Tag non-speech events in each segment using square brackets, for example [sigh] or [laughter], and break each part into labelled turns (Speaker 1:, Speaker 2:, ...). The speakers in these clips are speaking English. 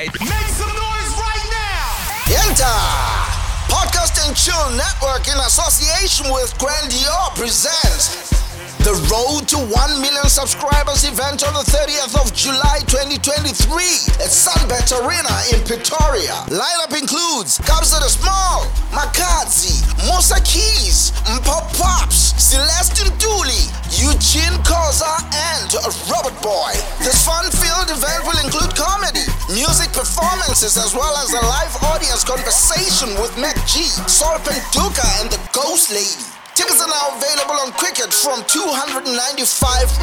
Speaker 1: Make some noise right now!
Speaker 2: Yenta! Podcast and Chill Network in association with Grandior presents the Road to 1 Million Subscribers event on the 30th of July 2023 at Sunbet Arena in Pretoria. Lineup includes Kabza De Small, Makazi, Musa Keys, Mpop Pops, Celeste Dooley, Eugene Koza, and Robert Boy. This fun-filled event will include comedy, music performances, as well as a live audience conversation with Mac G, Sol Phenduka, and the Ghost Lady. Tickets are now available on Quicket from 295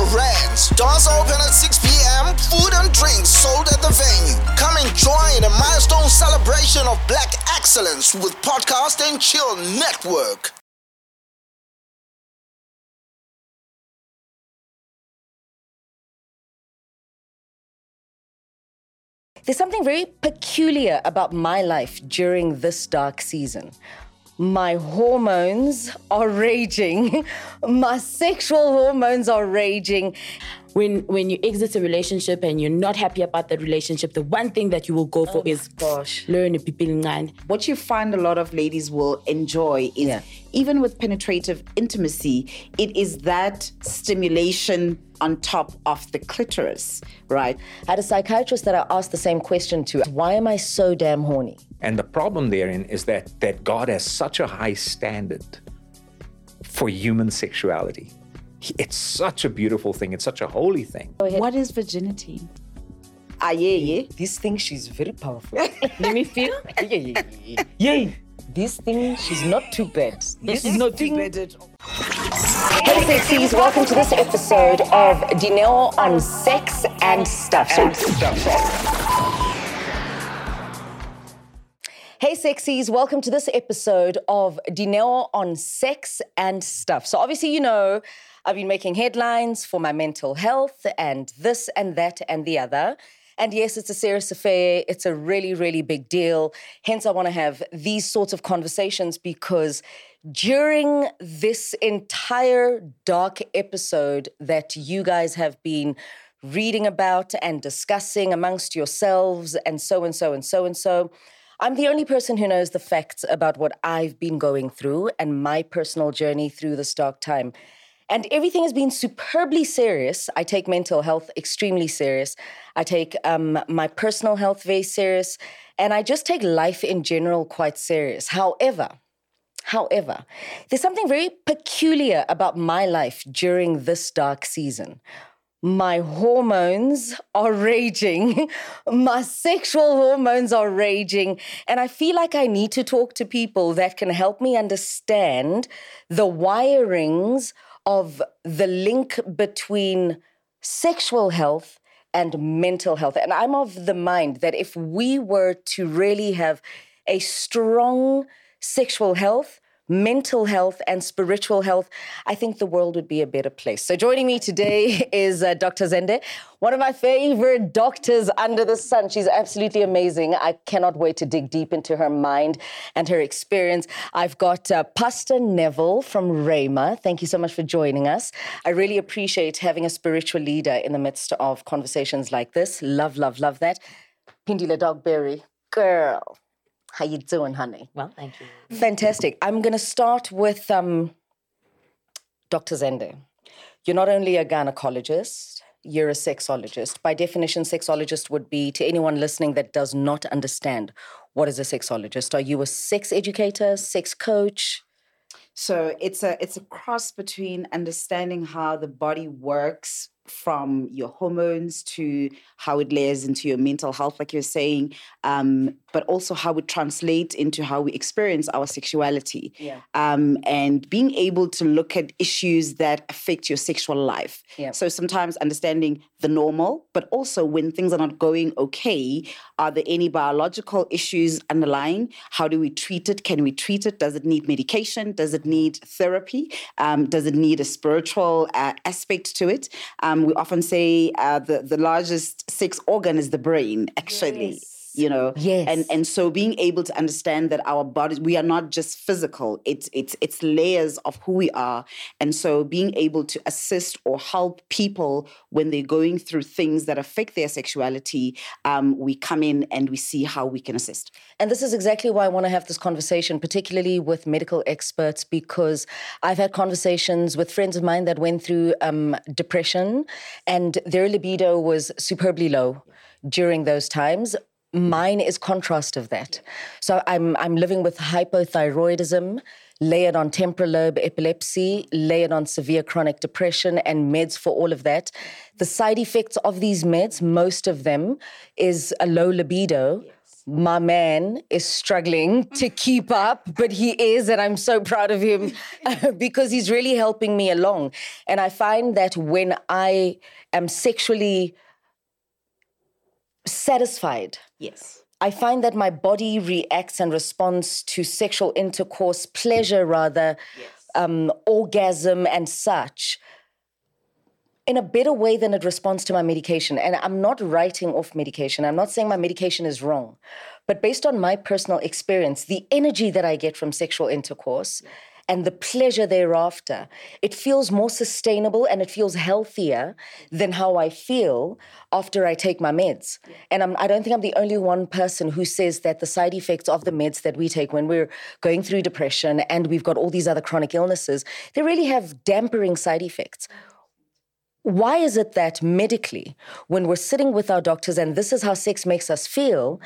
Speaker 2: rands. Doors open at 6 p.m. Food and drinks sold at the venue. Come and join a milestone celebration of black excellence with Podcast and Chill Network.
Speaker 3: There's something very peculiar about my life during this dark season. My hormones are raging. [laughs] My sexual hormones are raging.
Speaker 4: when when you exit a relationship and you're not happy about the relationship, the one thing that you will go for oh is
Speaker 3: gosh.
Speaker 4: learn a people
Speaker 5: what you find a lot of ladies will enjoy is
Speaker 3: Yeah.
Speaker 5: even with penetrative intimacy, it is that stimulation on top of the clitoris, right?
Speaker 3: I had a psychiatrist that I asked the same question to. Why am I so damn horny?
Speaker 6: And the problem therein is that that God has such a high standard for human sexuality. It's such a beautiful thing. It's such a holy thing.
Speaker 5: What is virginity? Ah, yeah, yeah.
Speaker 3: This thing, she's very powerful.
Speaker 4: Let me feel.
Speaker 3: yeah, yeah, yeah, yeah. Yay. This thing, she's not too bad. This
Speaker 5: is not
Speaker 3: thing,
Speaker 5: too bad at all.
Speaker 3: Hey, sexies, welcome to this episode of Dineo on Sex and Stuff. So- Hey, sexies, welcome to this episode of Dineo on Sex and Stuff. So, obviously, you know, I've been making headlines for my mental health and this and that and the other. And yes, it's a serious affair. It's a really, really big deal. Hence, I want to have these sorts of conversations because during this entire dark episode that you guys have been reading about and discussing amongst yourselves, and so and so and so and so, I'm the only person who knows the facts about what I've been going through and my personal journey through this dark time. And everything has been superbly serious. I take mental health extremely serious. I take um, my personal health very serious. And I just take life in general quite serious. However, However, there's something very peculiar about my life during this dark season. My hormones are raging. [laughs] My sexual hormones are raging. And I feel like I need to talk to people that can help me understand the wirings of the link between sexual health and mental health. And I'm of the mind that if we were to really have a strong sexual health, mental health, and spiritual health, I think the world would be a better place. So, joining me today [laughs] is uh, Dr. Zende, one of my favorite doctors under the sun. She's absolutely amazing. I cannot wait to dig deep into her mind and her experience. I've got uh, Pastor Neville from Rhema. Thank you so much for joining us. I really appreciate having a spiritual leader in the midst of conversations like this. Love, love, love that. Pindila Dogberry, girl. How you doing, honey?
Speaker 4: Well, thank you.
Speaker 3: Fantastic. I'm going to start with um, Dr. Zende. You're not only a gynecologist, you're a sexologist. By definition, sexologist would be to anyone listening that does not understand what is a sexologist. Are you a sex educator, sex coach?
Speaker 5: So it's a it's a cross between understanding how the body works from your hormones to how it layers into your mental health, like you're saying, um, but also how it translates into how we experience our sexuality.
Speaker 3: Yeah.
Speaker 5: Um, and being able to look at issues that affect your sexual life.
Speaker 3: Yeah.
Speaker 5: So sometimes understanding the normal, but also when things are not going okay, are there any biological issues underlying? How do we treat it? Can we treat it? Does it need medication? Does it need therapy? Um, does it need a spiritual uh, aspect to it? Um, we often say uh, the, the largest sex organ is the brain, actually. You know
Speaker 3: Yes.
Speaker 5: and and so being able to understand that our bodies we are not just physical it's it's it's layers of who we are and so being able to assist or help people when they're going through things that affect their sexuality um, we come in and we see how we can assist
Speaker 3: And this is exactly why I want to have this conversation, particularly with medical experts, because I've had conversations with friends of mine that went through um, depression and their libido was superbly low during those times. Mine is contrast of that. So I'm I'm living with hypothyroidism, layered on temporal lobe epilepsy, layered on severe chronic depression and meds for all of that. The side effects of these meds, most of them, is a low libido my man is struggling to keep up, but he is, and I'm so proud of him [laughs] because he's really helping me along. And I find that when I am sexually satisfied,
Speaker 5: yes
Speaker 3: I find that my body reacts and responds to sexual intercourse, pleasure rather, um, orgasm, and such in a better way than it responds to my medication. And I'm not writing off medication. I'm not saying my medication is wrong. But based on my personal experience, the energy that I get from sexual intercourse and the pleasure thereafter, it feels more sustainable and it feels healthier than how I feel after I take my meds. And I'm, I don't think I'm the only one person who says that the side effects of the meds that we take when we're going through depression and we've got all these other chronic illnesses, they really have dampering side effects why is it that medically, when we're sitting with our doctors and this is how sex makes us feel,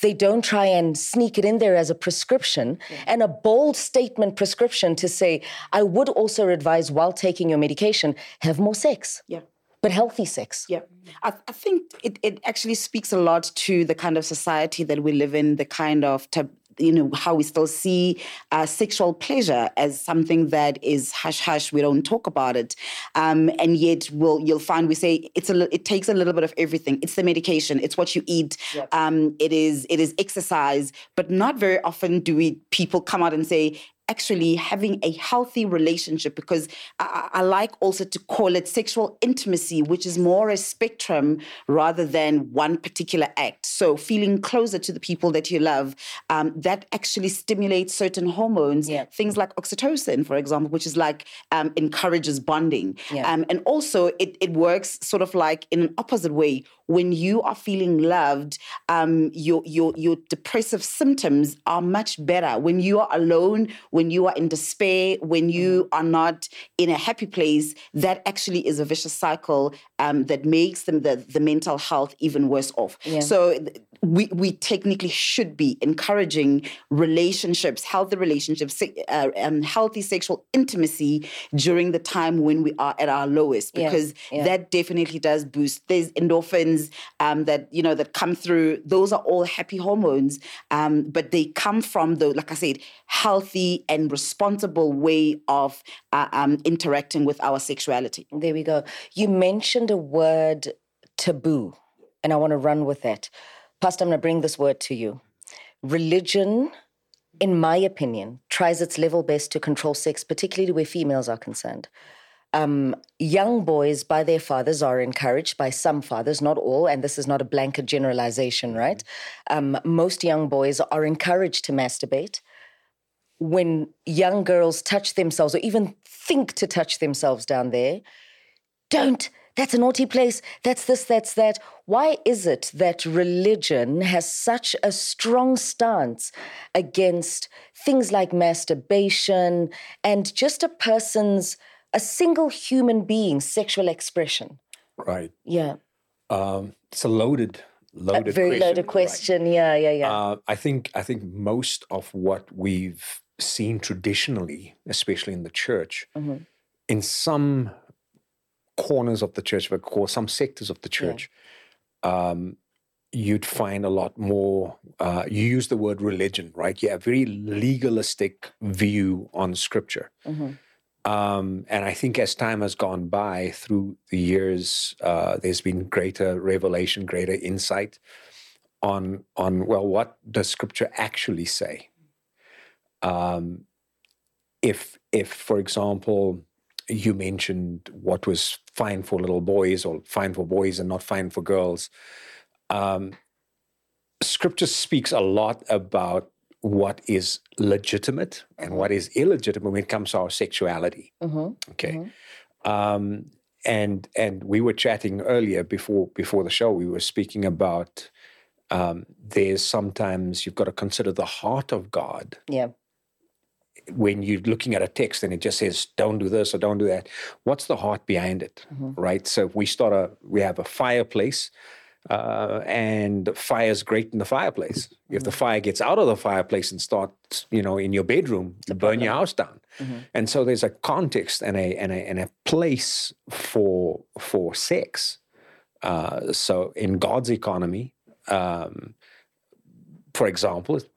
Speaker 3: they don't try and sneak it in there as a prescription and a bold statement prescription to say, I would also advise while taking your medication, have more sex,
Speaker 5: yeah.
Speaker 3: but healthy sex.
Speaker 5: Yeah, I, I think it, it actually speaks a lot to the kind of society that we live in, the kind of tab- you know how we still see uh, sexual pleasure as something that is hush hush. We don't talk about it, um, and yet we'll you'll find we say it's a it takes a little bit of everything. It's the medication. It's what you eat. Um, it is it is exercise, but not very often do we people come out and say actually having a healthy relationship because I, I, like also to call it sexual intimacy, which is more a spectrum rather than one particular act. So feeling closer to the people that you love, um, that actually stimulates certain hormones,
Speaker 3: Yeah.
Speaker 5: things like oxytocin, for example, which is like um, encourages bonding.
Speaker 3: Yeah.
Speaker 5: Um, and also it, it works sort of like in an opposite way. When you are feeling loved, um, your, your, your depressive symptoms are much better. When you are alone, when you are in despair, when you
Speaker 3: Mm-hmm.
Speaker 5: are not in a happy place, that actually is a vicious cycle um, that makes them the, the mental health even worse off.
Speaker 3: Yeah.
Speaker 5: So we, we technically should be encouraging relationships, healthy relationships, uh, um, healthy sexual intimacy during the time when we are at our lowest, because
Speaker 3: yeah.
Speaker 5: that definitely does boost. There's endorphins um, that you know that come through. Those are all happy hormones, um, but they come from the, like I said, healthy and responsible way of uh, um, interacting with our sexuality.
Speaker 3: There we go. You mentioned a word taboo, and I want to run with that. Pastor, I'm going to bring this word to you. Religion, in my opinion, tries its level best to control sex, particularly where females are concerned. Um, young boys, by their fathers, are encouraged by some fathers, not all, and this is not a blanket generalization, right? Um, most young boys are encouraged to masturbate when young girls touch themselves or even think to touch themselves down there, don't. That's a naughty place. That's this, that's that. Why is it that religion has such a strong stance against things like masturbation and just a person's, a single human being's sexual expression?
Speaker 6: Right.
Speaker 3: Yeah.
Speaker 6: Um, it's a loaded, loaded, a
Speaker 3: Very
Speaker 6: question,
Speaker 3: loaded
Speaker 6: right.
Speaker 3: question. Yeah, yeah, yeah.
Speaker 6: Uh, I think I think most of what we've seen traditionally, especially in the church,
Speaker 3: Mhm.
Speaker 6: in some corners of the church, of course, some sectors of the church, um, you'd find a lot more. Uh, you use the word religion, right? You have a very legalistic view on scripture.
Speaker 3: Mhm.
Speaker 6: Um, and I think as time has gone by through the years, uh, there's been greater revelation, greater insight on on well, what does Scripture actually say? Um, if if, for example, you mentioned what was fine for little boys or fine for boys and not fine for girls, um, scripture speaks a lot about what is legitimate and what is illegitimate when it comes to our sexuality. Okay. Um, and and we were chatting earlier before before the show. We were speaking about um, there's sometimes you've got to consider the heart of God
Speaker 3: Yeah.
Speaker 6: When you're looking at a text and it just says don't do this or don't do that what's the heart behind it right? So if we start a we have a fireplace uh, and fire's great in the fireplace. If the fire gets out of the fireplace and starts you know in your bedroom you burn your house down. And so there's a context and a and a, and a place for for sex. Uh, so in god's economy um, for example, it's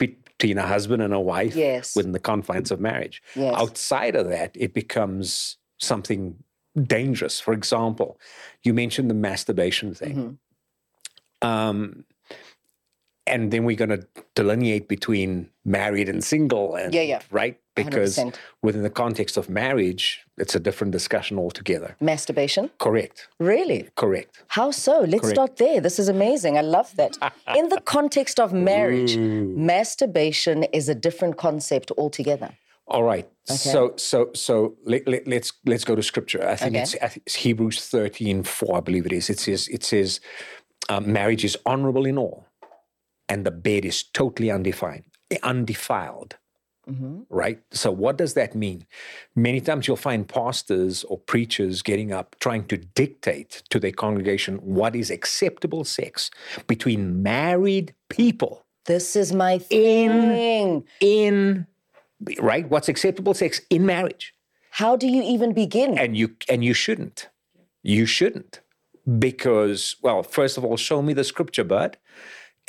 Speaker 6: between a husband and a wife
Speaker 3: Yes.
Speaker 6: within the confines of marriage.
Speaker 3: Yes.
Speaker 6: Outside of that, it becomes something dangerous. For example, you mentioned the masturbation thing.
Speaker 3: Mm-hmm.
Speaker 6: Um, and then we're going to delineate between married and single and
Speaker 3: Yeah, yeah.
Speaker 6: right because
Speaker 3: 100%.
Speaker 6: within the context of marriage it's a different discussion altogether
Speaker 3: Masturbation?
Speaker 6: correct
Speaker 3: Really?
Speaker 6: correct
Speaker 3: How so? Let's
Speaker 6: Correct.
Speaker 3: start there. This is amazing. I love that. [laughs] In the context of marriage, masturbation is a different concept altogether.
Speaker 6: All right. Okay. So so so let, let, let's let's go to scripture. I think
Speaker 3: Okay.
Speaker 6: it's, I think it's Hebrews 13, 4, I believe it is. It says it says um, marriage is honorable in all, and the bed is totally undefined, undefiled. Mm-hmm. Right. So what does that mean? Many times you'll find pastors or preachers getting up trying to dictate to their congregation what is acceptable sex between married people
Speaker 3: This is my thing.
Speaker 6: in right what's acceptable sex in marriage
Speaker 3: How do you even begin?
Speaker 6: and you and you shouldn't you shouldn't because well first of all show me the scripture bud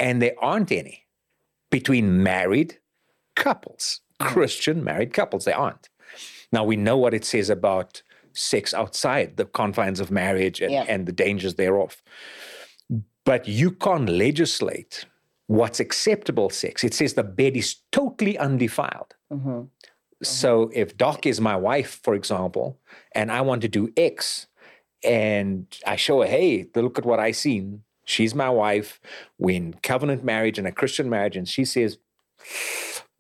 Speaker 6: and there aren't any between married couples mm. christian married couples. There aren't. Now we know what it says about sex outside the confines of marriage and,
Speaker 3: Yeah.
Speaker 6: and the dangers thereof. But you can't legislate what's acceptable sex. It says the bed is totally undefiled. Mm-hmm. Mm-hmm. So if Doc is my wife, for example, and I want to do X, and I show her, hey, look at what I seen. She's my wife. We're in covenant marriage and a Christian marriage, and she says,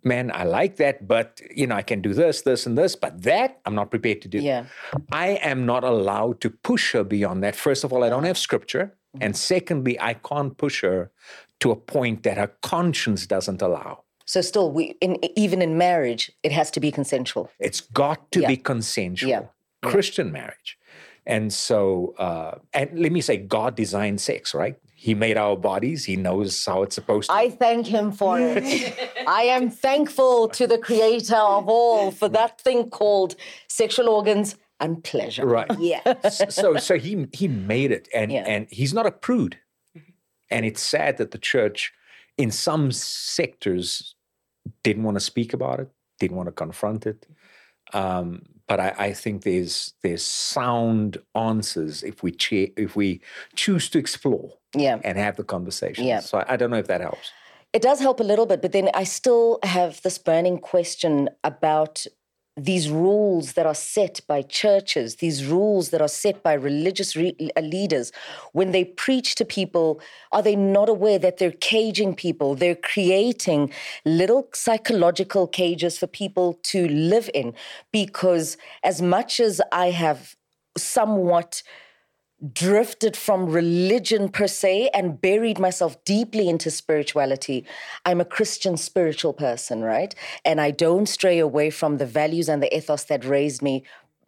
Speaker 6: Man, I like that, but you know, I can do this, this, and this, but that I'm not prepared to do.
Speaker 3: Yeah.
Speaker 6: I am not allowed to push her beyond that. First of all, I don't have scripture. Mm-hmm. And secondly, I can't push her to a point that her conscience doesn't allow.
Speaker 3: So still, we in even in marriage, it has to be consensual.
Speaker 6: It's got to
Speaker 3: Yeah.
Speaker 6: be consensual.
Speaker 3: Yeah.
Speaker 6: Christian marriage. And so, uh, and let me say, God designed sex, right? He made our bodies. He knows how it's supposed to.
Speaker 3: I thank him for it. [laughs] I am thankful to the creator of all for that thing called sexual organs and pleasure.
Speaker 6: right.
Speaker 3: Yeah.
Speaker 6: so, so he he made it, and
Speaker 3: Yeah.
Speaker 6: and he's not a prude. And it's sad that the church, in some sectors, didn't want to speak about it, didn't want to confront it. Um, but I, I think there's there's sound answers if we che- if we choose to explore
Speaker 3: Yeah.
Speaker 6: and have the conversation.
Speaker 3: Yeah.
Speaker 6: So I, I don't know if that helps.
Speaker 3: It does help a little bit, but then I still have this burning question about these rules that are set by churches, these rules that are set by religious re- uh, leaders. When they preach to people, are they not aware that they're caging people? They're creating little psychological cages for people to live in. Because as much as I have somewhat drifted from religion per se and buried myself deeply into spirituality. I'm a Christian spiritual person, right? And I don't stray away from the values and the ethos that raised me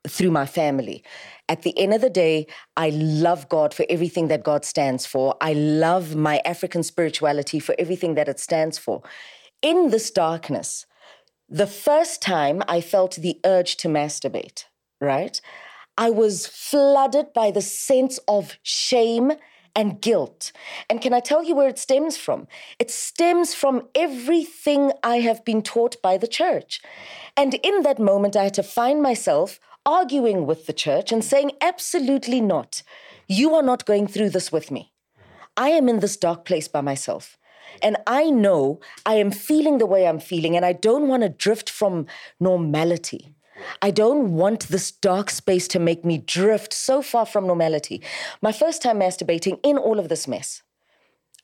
Speaker 3: through my family. At the end of the day, I love God for everything that God stands for. I love my African spirituality for everything that it stands for. In this darkness, the first time I felt the urge to masturbate, right? I was flooded by the sense of shame and guilt. And can I tell you where it stems from? It stems from everything I have been taught by the church. And in that moment, I had to find myself arguing with the church and saying, absolutely not. You are not going through this with me. I am in this dark place by myself. And I know I am feeling the way I'm feeling, and I don't want to drift from normality. I don't want this dark space to make me drift so far from normality. My first time masturbating in all of this mess,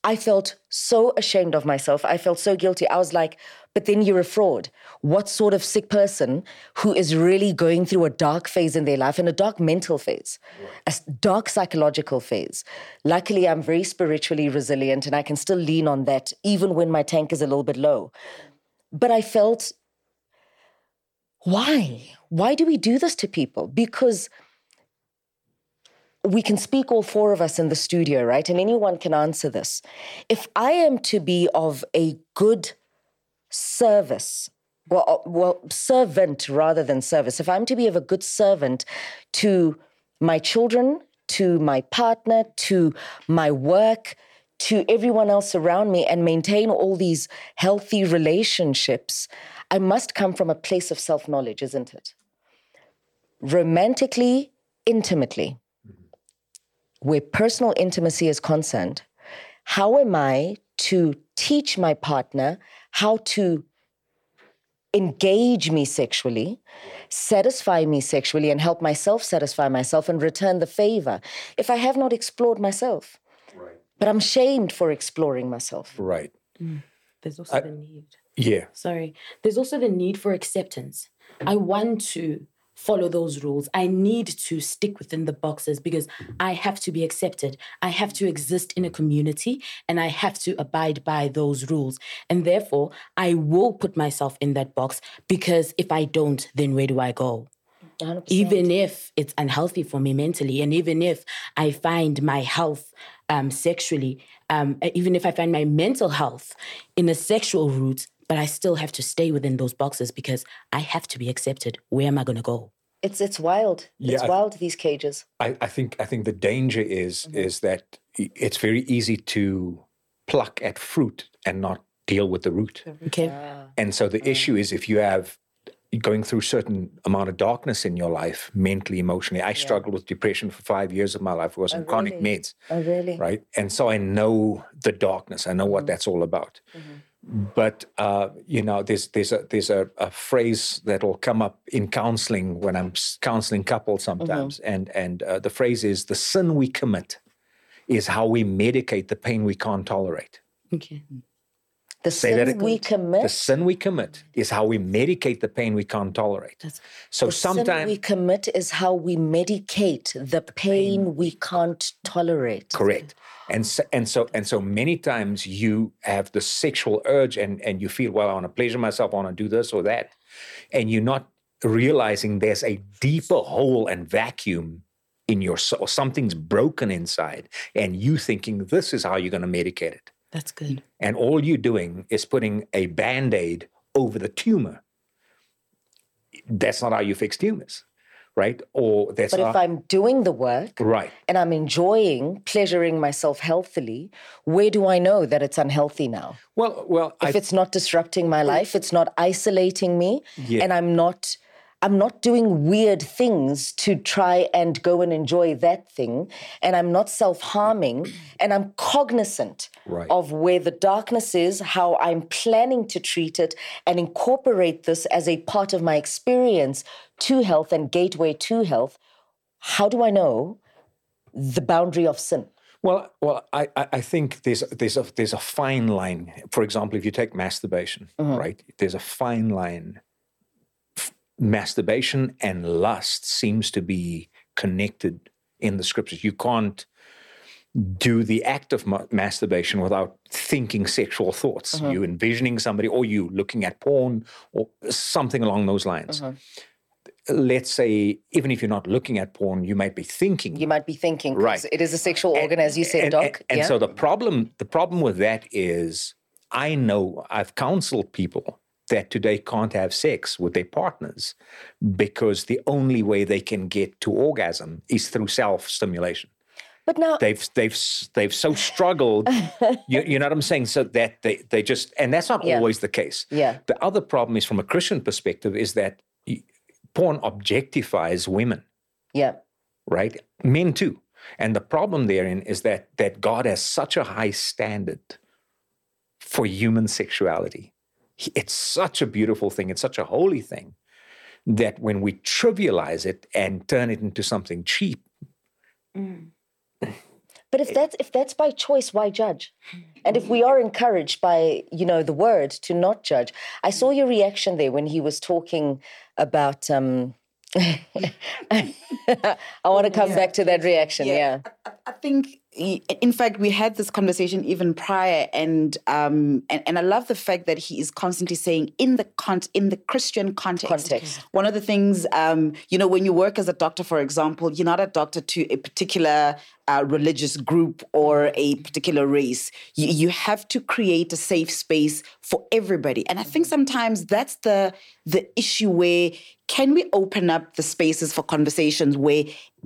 Speaker 3: I felt so ashamed of myself. I felt so guilty. I was like, but then you're a fraud. What sort of sick person who is really going through a dark phase in their life and a dark mental phase, a dark psychological phase? Luckily, I'm very spiritually resilient and I can still lean on that even when my tank is a little bit low. But I felt, why? Why do we do this to people? Because we can speak all four of us in the studio, right? And anyone can answer this. If I am to be of a good service, well, uh, well, servant rather than service, if I'm to be of a good servant to my children, to my partner, to my work, to everyone else around me, and maintain all these healthy relationships, I must come from a place of self knowledge, isn't it? Romantically, intimately where personal intimacy is concerned, how am I to teach my partner how to engage me sexually, satisfy me sexually, and help myself satisfy myself and return the favor if I have not explored myself? But I'm shamed for exploring myself.
Speaker 6: Right. Mm.
Speaker 4: There's also the need.
Speaker 6: Yeah.
Speaker 4: Sorry. There's also the need for acceptance. I want to follow those rules. I need to stick within the boxes because I have to be accepted. I have to exist in a community and I have to abide by those rules. And therefore, I will put myself in that box because if I don't, then where do I go?
Speaker 3: 100%.
Speaker 4: even if it's unhealthy for me mentally and even if i find my health um, sexually um, even if i find my mental health in a sexual route but i still have to stay within those boxes because i have to be accepted where am i going to go
Speaker 3: It's it's wild.
Speaker 6: Yeah,
Speaker 3: It's
Speaker 6: I-
Speaker 3: wild these cages.
Speaker 6: I, I think I think the danger is mm-hmm. is that it's very easy to pluck at fruit and not deal with the root.
Speaker 4: okay
Speaker 6: And so the mm-hmm. issue is if you have going through certain amount of darkness in your life, mentally, emotionally. I struggled with depression for five years of my life. I was on oh, chronic
Speaker 3: really?
Speaker 6: meds,
Speaker 3: Oh, really?
Speaker 6: right? And so I know the darkness. I know what mm-hmm. that's all about. But uh, you know, there's there's a there's a, a phrase that'll come up in counseling when I'm counseling couples sometimes, and and uh, the phrase is the sin we commit is how we medicate the pain we can't tolerate.
Speaker 4: okay
Speaker 3: The
Speaker 6: Say
Speaker 3: sin we commit.
Speaker 6: The sin we commit is how we medicate the pain we can't tolerate. so
Speaker 3: the sin
Speaker 6: sometimes
Speaker 3: we commit is how we medicate the pain we can't tolerate.
Speaker 6: correct. And so, and so and so many times you have the sexual urge and and you feel well I want to pleasure myself I want to do this or that and you're not realizing there's a deeper hole and vacuum in your soul something's broken inside and you thinking this is how you're going to medicate it
Speaker 4: that's good
Speaker 6: and all you're doing is putting a band-aid over the tumor that's not how you fix tumors right or that's
Speaker 3: But if I'm doing the work
Speaker 6: right
Speaker 3: and I'm enjoying pleasuring myself healthily, where do I know that it's unhealthy now?
Speaker 6: well well
Speaker 3: If it's not disrupting my life, it's not isolating me,
Speaker 6: Yeah.
Speaker 3: and I'm not I'm not doing weird things to try and go and enjoy that thing, and I'm not self-harming, and I'm cognizant
Speaker 6: Right.
Speaker 3: of where the darkness is, how I'm planning to treat it, and incorporate this as a part of my experience to health and gateway to health. How do I know the boundary of sin?
Speaker 6: Well, well, I, I I think there's there's a there's a fine line. For example, if you take masturbation, mm-hmm. right? There's a fine line. Masturbation and lust seems to be connected in the scriptures. You can't do the act of ma- masturbation without thinking sexual thoughts. Uh-huh. You envisioning somebody, or you looking at porn, or something along those lines. Uh-huh. Let's say, even if you're not looking at porn, you might be thinking
Speaker 3: You might be thinking,
Speaker 6: Right.
Speaker 3: It is a sexual organ, as you said,
Speaker 6: and,
Speaker 3: Doc.
Speaker 6: And, and
Speaker 3: yeah?
Speaker 6: so the problem, the problem with that is, I know I've counseled people that today can't have sex with their partners because the only way they can get to orgasm is through self stimulation.
Speaker 3: but now,
Speaker 6: They've they've they've so struggled. [laughs] you, you know what I'm saying? So that they they just and that's not
Speaker 3: Yeah.
Speaker 6: always the case.
Speaker 3: Yeah.
Speaker 6: The other problem is from a Christian perspective is that porn objectifies women
Speaker 3: yeah,
Speaker 6: right? Men too. And the problem therein is that that God has such a high standard for human sexuality. It's such a beautiful thing. It's such a holy thing that when we trivialize it and turn it into something cheap,
Speaker 3: But if that's if that's by choice, why judge? And if we are encouraged by you know the word to not judge, I saw your reaction there when he was talking about. Um, [laughs] I want to come back to that reaction. Yeah.
Speaker 5: I, I think, in fact, we had this conversation even prior, and um, and, and I love the fact that he is constantly saying in the con- in the Christian context.
Speaker 3: Context.
Speaker 5: One of the things, um, you know, when you work as a doctor, for example, you're not a doctor to a particular uh, religious group or a particular race. You, you have to create a safe space for everybody, and I think sometimes that's the the issue where can we open up the spaces for conversations where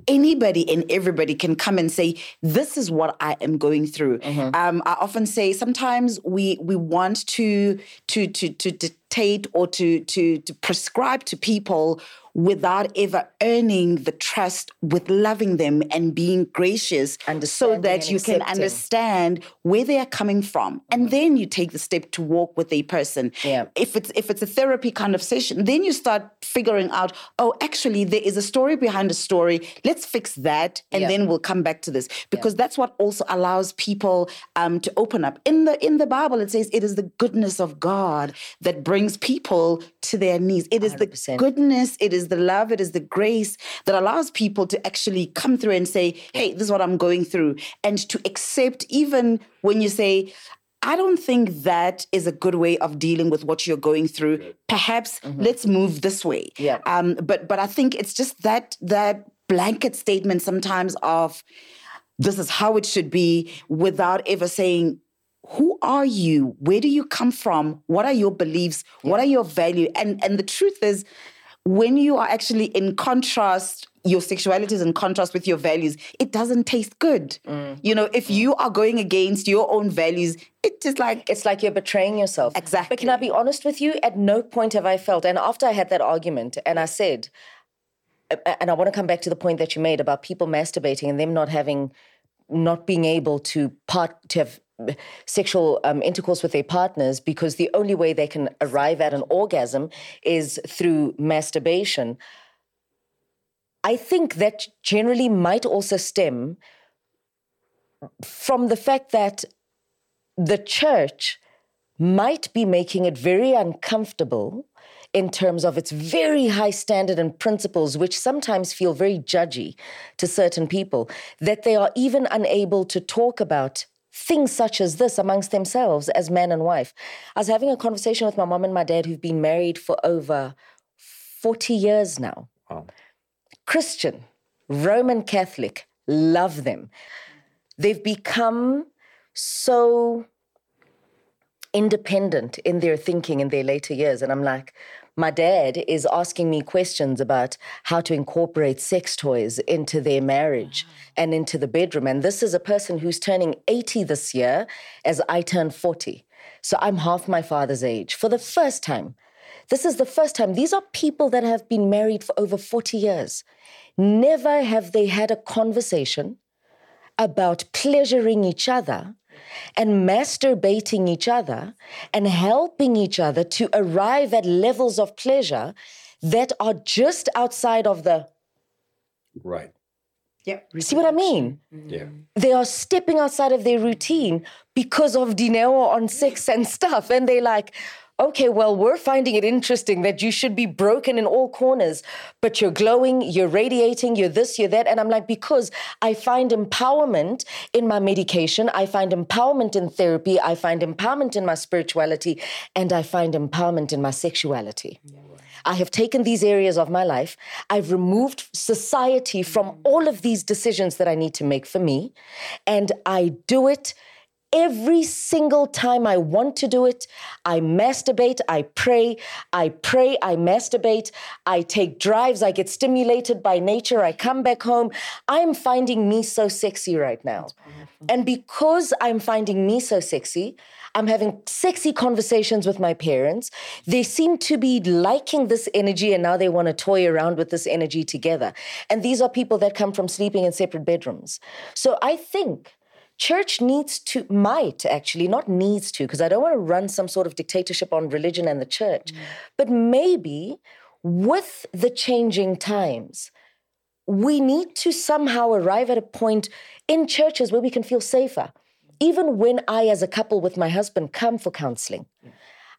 Speaker 5: anybody and everybody can come and say this is what i am going through. Um, i often say sometimes we we want to to to to dictate or to to to prescribe to people without ever earning the trust with loving them and being gracious so that you can understand where they are coming from. And then you take the step to walk with a person.
Speaker 3: Yeah.
Speaker 5: if it's if it's a therapy kind of session then you start figuring out oh actually there is a story behind a story. Let's fix that and
Speaker 3: Yeah.
Speaker 5: then we'll come back to this. Because that's what also allows people um, to open up. In the in the bible it says it is the goodness of god that brings people to their knees it is the
Speaker 3: 100%.
Speaker 5: goodness it is the love it is the grace that allows people to actually come through and say hey this is what i'm going through and to accept even when you say I don't think that is a good way of dealing with what you're going through. Perhaps let's move this way.
Speaker 3: Yeah.
Speaker 5: Um, but but I think it's just that that blanket statement sometimes of this is how it should be without ever saying who are you? Where do you come from? What are your beliefs? What are your value? And and the truth is when you are actually in contrast your sexuality is in contrast with your values it doesn't taste good. Mm. You know if mm. you are going against your own values it just like
Speaker 3: It's like you're betraying yourself.
Speaker 5: Exactly.
Speaker 3: But can I be honest with you? At no point have I felt, and after I had that argument, and I said, and I want to come back to the point that you made about people masturbating and them not having, not being able to part to have sexual um, intercourse with their partners because the only way they can arrive at an orgasm is through masturbation. I think that generally might also stem from the fact that the church might be making it very uncomfortable in terms of its very high standard and principles, which sometimes feel very judgy to certain people, that they are even unable to talk about things such as this amongst themselves as man and wife. I was having a conversation with my mom and my dad who've been married for over 40 years now. Christian, Roman Catholic, love them. They've become so independent in their thinking in their later years. And I'm like, my dad is asking me questions about how to incorporate sex toys into their marriage ah. and into the bedroom. And this is a person who's turning 80 this year as I turn 40. So I'm half my father's age for the first time. This is the first time. These are people that have been married for over 40 years. Never have they had a conversation about pleasuring each other and masturbating each other and helping each other to arrive at levels of pleasure that are just outside of the.
Speaker 6: Right.
Speaker 5: yeah
Speaker 3: See what I mean? Mm-hmm.
Speaker 6: Yeah.
Speaker 3: They are stepping outside of their routine because of Dineo on sex and stuff. And they're like, okay, well, we're finding it interesting that you should be broken in all corners, but you're glowing, you're radiating, you're this, you're that. And I'm like, because I find empowerment in my medication, I find empowerment in therapy, I find empowerment in my spirituality, and I find empowerment in my sexuality. I have taken these areas of my life. I've removed society from mm. all of these decisions that I need to make for me. And I do it every single time I want to do it. I masturbate, I pray, I pray, I masturbate, I take drives, I get stimulated by nature, I come back home. I'm finding me so sexy right now. And because I'm finding me so sexy, I'm having sexy conversations with my parents. They seem to be liking this energy and now they want to toy around with this energy together. And these are people that come from sleeping in separate bedrooms. So I think church needs to, might actually, not needs to, because I don't want to run some sort of dictatorship on religion and the church, mm. but maybe with the changing times, we need to somehow arrive at a point in churches where we can feel safer. Mm. Even when I, as a couple with my husband, come for counseling,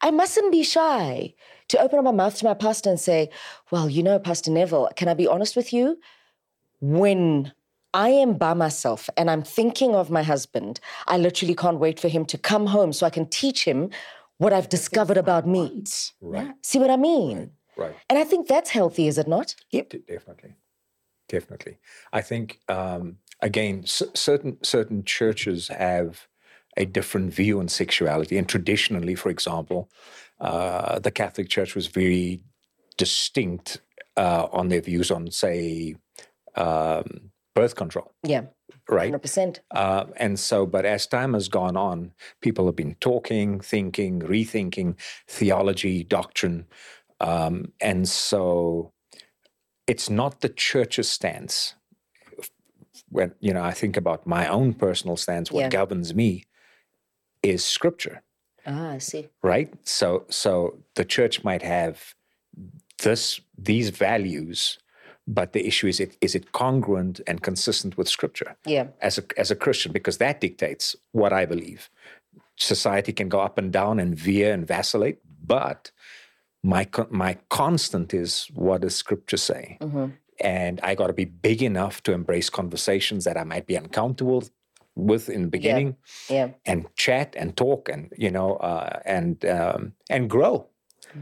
Speaker 3: I mustn't be shy to open up my mouth to my pastor and say, Well, you know, Pastor Neville, can I be honest with you? When I am by myself and I'm thinking of my husband, I literally can't wait for him to come home so I can teach him what I've discovered about me.
Speaker 6: Right.
Speaker 3: See what I mean?
Speaker 6: Right.
Speaker 3: And I think that's healthy, is it not?
Speaker 6: D- definitely, definitely. I think um, again, c- certain certain churches have a different view on sexuality, and traditionally, for example, uh, the Catholic Church was very distinct uh, on their views on, say, um, birth control.
Speaker 3: Yeah,
Speaker 6: Right.
Speaker 3: 100%.
Speaker 6: Uh, and so, but as time has gone on, people have been talking, thinking, rethinking theology, doctrine. Um, and so it's not the church's stance. When, you know, I think about my own personal stance, what
Speaker 3: Yeah.
Speaker 6: governs me is scripture,
Speaker 3: Ah, I see.
Speaker 6: right? So, so the church might have this, these values, but the issue is, it, is it congruent and consistent with scripture?
Speaker 3: Yeah.
Speaker 6: as a as a Christian because that dictates what I believe. Society can go up and down and veer and vacillate, but my my constant is what does Scripture say, and I got to be big enough to embrace conversations that I might be uncomfortable with in the beginning,
Speaker 3: Yeah.
Speaker 6: and chat and talk and you know uh, and um, and grow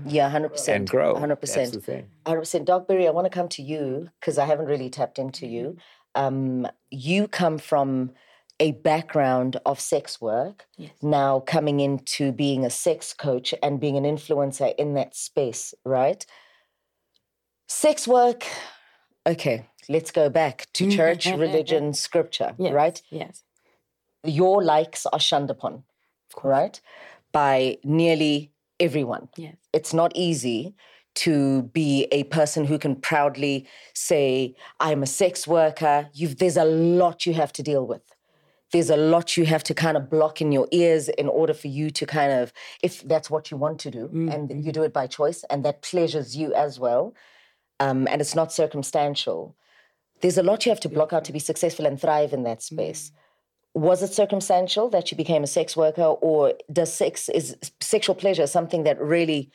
Speaker 3: Yeah, 100%.
Speaker 6: and grow.
Speaker 3: 100%.
Speaker 6: That's the thing.
Speaker 3: 100%. Doc Berry, I want to come to you because I haven't really tapped into you. Um, you come from a background of sex work, yes. now coming into being a sex coach and being an influencer in that space, right? Sex work, okay, let's go back to church, [laughs] religion, scripture,
Speaker 4: Yes,
Speaker 3: right?
Speaker 4: Yes.
Speaker 3: Your likes are shunned upon, right? By nearly everyone.
Speaker 4: Yes.
Speaker 3: it's not easy to be a person who can proudly say i'm a sex worker. You've there's a lot you have to deal with. There's a lot you have to kind of block in your ears in order for you to kind of if that's what you want to do and you do it by choice and that pleasures you as well um, and it's not circumstantial. There's a lot you have to block out to be successful and thrive in that space was it circumstantial that you became a sex worker or does sex is sexual pleasure something that really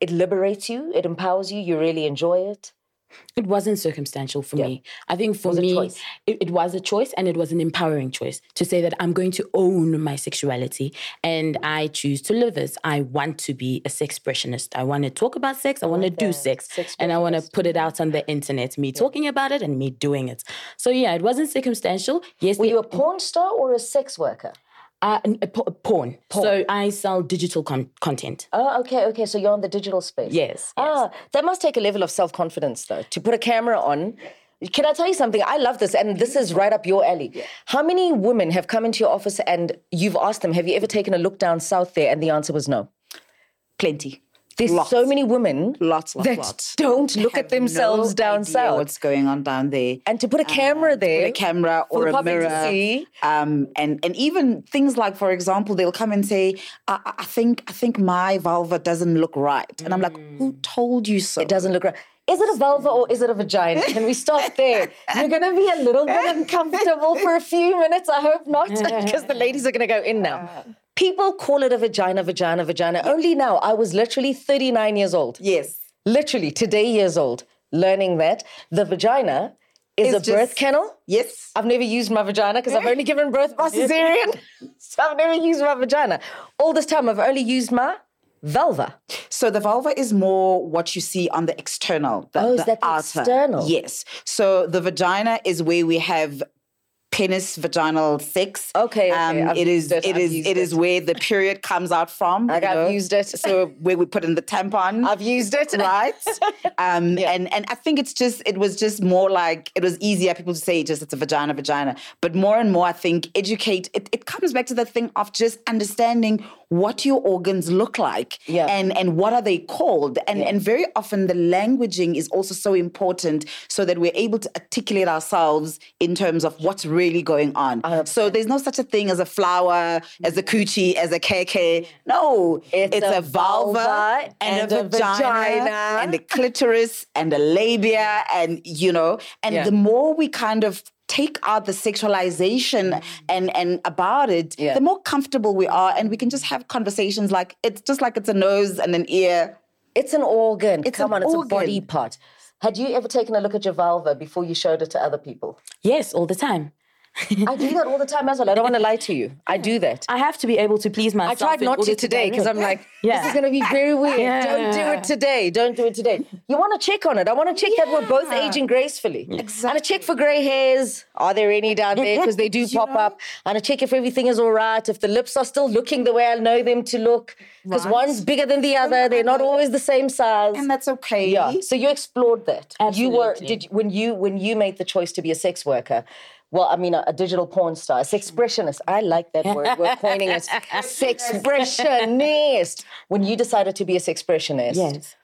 Speaker 3: it liberates you it empowers you you really enjoy it
Speaker 4: It wasn't circumstantial for me. I think for
Speaker 3: a
Speaker 4: me,
Speaker 3: choice.
Speaker 4: it, it was a choice and it was an empowering choice to say that I'm going to own my sexuality and I choose to live as I want to be a sex expressionist. I want to talk about sex, I want to do sex, and I want to put it mm-hmm. out on the internet, me talking about it and me doing it. So yeah, it wasn't circumstantial. Yes,
Speaker 3: were you a porn star or a sex worker
Speaker 4: uh, n- a po- porn. So I sell digital con- content.
Speaker 3: oh okay okay so you're on the digital space
Speaker 4: Yes,
Speaker 3: ah that must take a level of self-confidence though to put a camera on can I tell you something? I love this, and this is right up your alley. How many women have come into your office and you've asked them, Have you ever taken a look down south there? And the answer was no.
Speaker 5: Plenty.
Speaker 3: There's
Speaker 5: Lots.
Speaker 3: so many women
Speaker 5: Lots, lots,
Speaker 3: that
Speaker 5: lots.
Speaker 3: don't look at themselves
Speaker 5: no
Speaker 3: down south.
Speaker 5: What's going on down there?
Speaker 3: and to put a camera um, there,
Speaker 5: With a camera or a mirror, um, and and even things like, for example, they'll come and say, I, I- think I think my vulva doesn't look right," and I'm like, "Who mm. told you so?"
Speaker 3: it doesn't look right. Is it a vulva or is it a vagina? Can we stop there? You're going to be a little bit uncomfortable for a few minutes. I hope not, [laughs] because the ladies are going to go in now. [laughs] Uh, People call it a vagina, vagina, vagina. Only now. I was literally 39 years old.
Speaker 5: Yes.
Speaker 3: Literally today years old, learning that the vagina is
Speaker 5: It's
Speaker 3: a birth
Speaker 5: just-
Speaker 3: kennel.
Speaker 5: Yes.
Speaker 3: I've never used my vagina because I've only given birth by cesarean. [laughs] so I've never used my vagina. All this time, I've only used my vulva.
Speaker 5: So the vulva is more what you see on the external. The,
Speaker 3: Oh, is that the
Speaker 5: outer.
Speaker 3: external?
Speaker 5: Yes. So the vagina is where we have penis vaginal sex.
Speaker 3: Okay, okay, I've
Speaker 5: it is
Speaker 3: it,
Speaker 5: it is
Speaker 3: used
Speaker 5: it is where the period comes out from.
Speaker 3: Like, I've
Speaker 5: know?
Speaker 3: used it.
Speaker 5: So where we put in the tampon. [laughs]
Speaker 3: I've used it.
Speaker 5: right? Um, [laughs] and and I think it's just it was just more like it was easier people to say just it's a vagina, vagina. But more and more, I think educate. It, it comes back to the thing of just understanding what your organs look like
Speaker 3: Yeah.
Speaker 5: and and what are they called and and very often the languaging is also so important so that we're able to articulate ourselves in terms of what's really really going on. Uh, so there's no such a thing as a flower, as a coochie, as a keke. No,
Speaker 3: It's
Speaker 5: it's,
Speaker 3: a
Speaker 5: a, vulva,
Speaker 3: vulva
Speaker 5: and,
Speaker 3: and
Speaker 5: a,
Speaker 3: a
Speaker 5: vagina,
Speaker 3: vagina.
Speaker 5: and a clitoris and a labia, and you know, and
Speaker 3: Yeah.
Speaker 5: the more we kind of take out the sexualization mm-hmm. and and about it,
Speaker 3: Yeah.
Speaker 5: the more comfortable we are, and we can just have conversations like it's just like it's a nose and an ear.
Speaker 3: It's an organ.
Speaker 5: It's
Speaker 3: Come
Speaker 5: an
Speaker 3: on, it's a body part. Had you ever taken a look at your vulva before you showed it to other people?
Speaker 4: Yes, all the time.
Speaker 3: I do that all the time as well. I don't want to lie to you. I do that.
Speaker 4: I have to be able to please myself.
Speaker 3: I
Speaker 4: tried
Speaker 3: not to today because I'm like,
Speaker 4: Yeah.
Speaker 3: this is going to be very weird.
Speaker 4: Yeah.
Speaker 3: Don't do it today. Don't do it today. You want to check on it. I want to check that we're both aging gracefully. I want to check for grey hairs. Are there any down there? Because they do pop up. I want to check if everything is all right. If the lips are still looking the way I know them to look. Because
Speaker 5: Right.
Speaker 3: one's bigger than the other. They're not always the same size.
Speaker 5: And that's okay.
Speaker 3: Yeah. So you explored that. Absolutely. You were did when you when you made the choice to be a sex worker. Well, I mean, a, a digital porn star, a sexpressionist. I like that word. We're coining it. [laughs] Sexpressionist. When you decided to be a sexpressionist,
Speaker 4: Yes.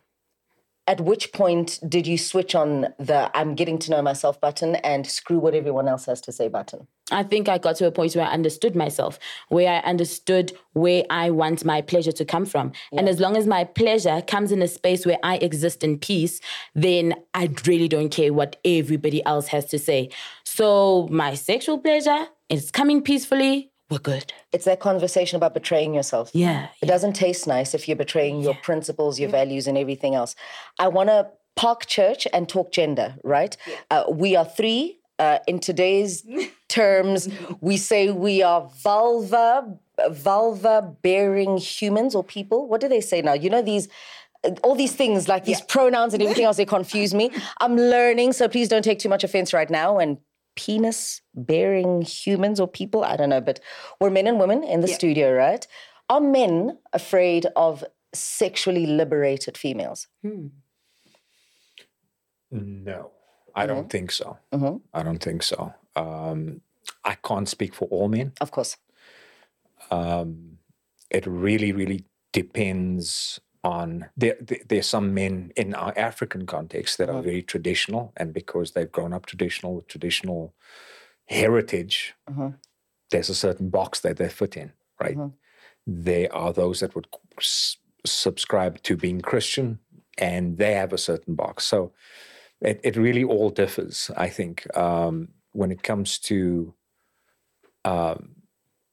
Speaker 3: At which point did you switch on the I'm getting to know myself button and screw what everyone else has to say button?
Speaker 4: I think I got to a point where I understood myself, where I understood where I want my pleasure to come from. And as long as my pleasure comes in a space where I exist in peace, then I really don't care what everybody else has to say. So my sexual pleasure is coming peacefully, we're good.
Speaker 3: It's that conversation about betraying yourself.
Speaker 4: Yeah.
Speaker 3: It doesn't taste nice if you're betraying your principles, your values, and everything else. I want to park church and talk gender, right? Uh, we are three. Uh, in today's [laughs] terms, we say we are vulva, vulva bearing humans or people. What do they say now? You know, these. All these things like these pronouns and everything [laughs] else, they confuse me. I'm learning, so please don't take too much offense right now. And penis bearing humans or people, I don't know, but we're men and women in the studio, right? Are men afraid of sexually liberated females?
Speaker 6: No, I don't think so.
Speaker 3: Mm-hmm.
Speaker 6: I don't think so. Um, I can't speak for all men.
Speaker 3: Of course.
Speaker 6: It really, really depends on. There, there, there's some men in our African context that are very traditional, and because they've grown up traditional with traditional heritage, there's a certain box that they fit in, right? There are those that would s- subscribe to being Christian, and they have a certain box. So it, it really all differs, I think, um, when it comes to um,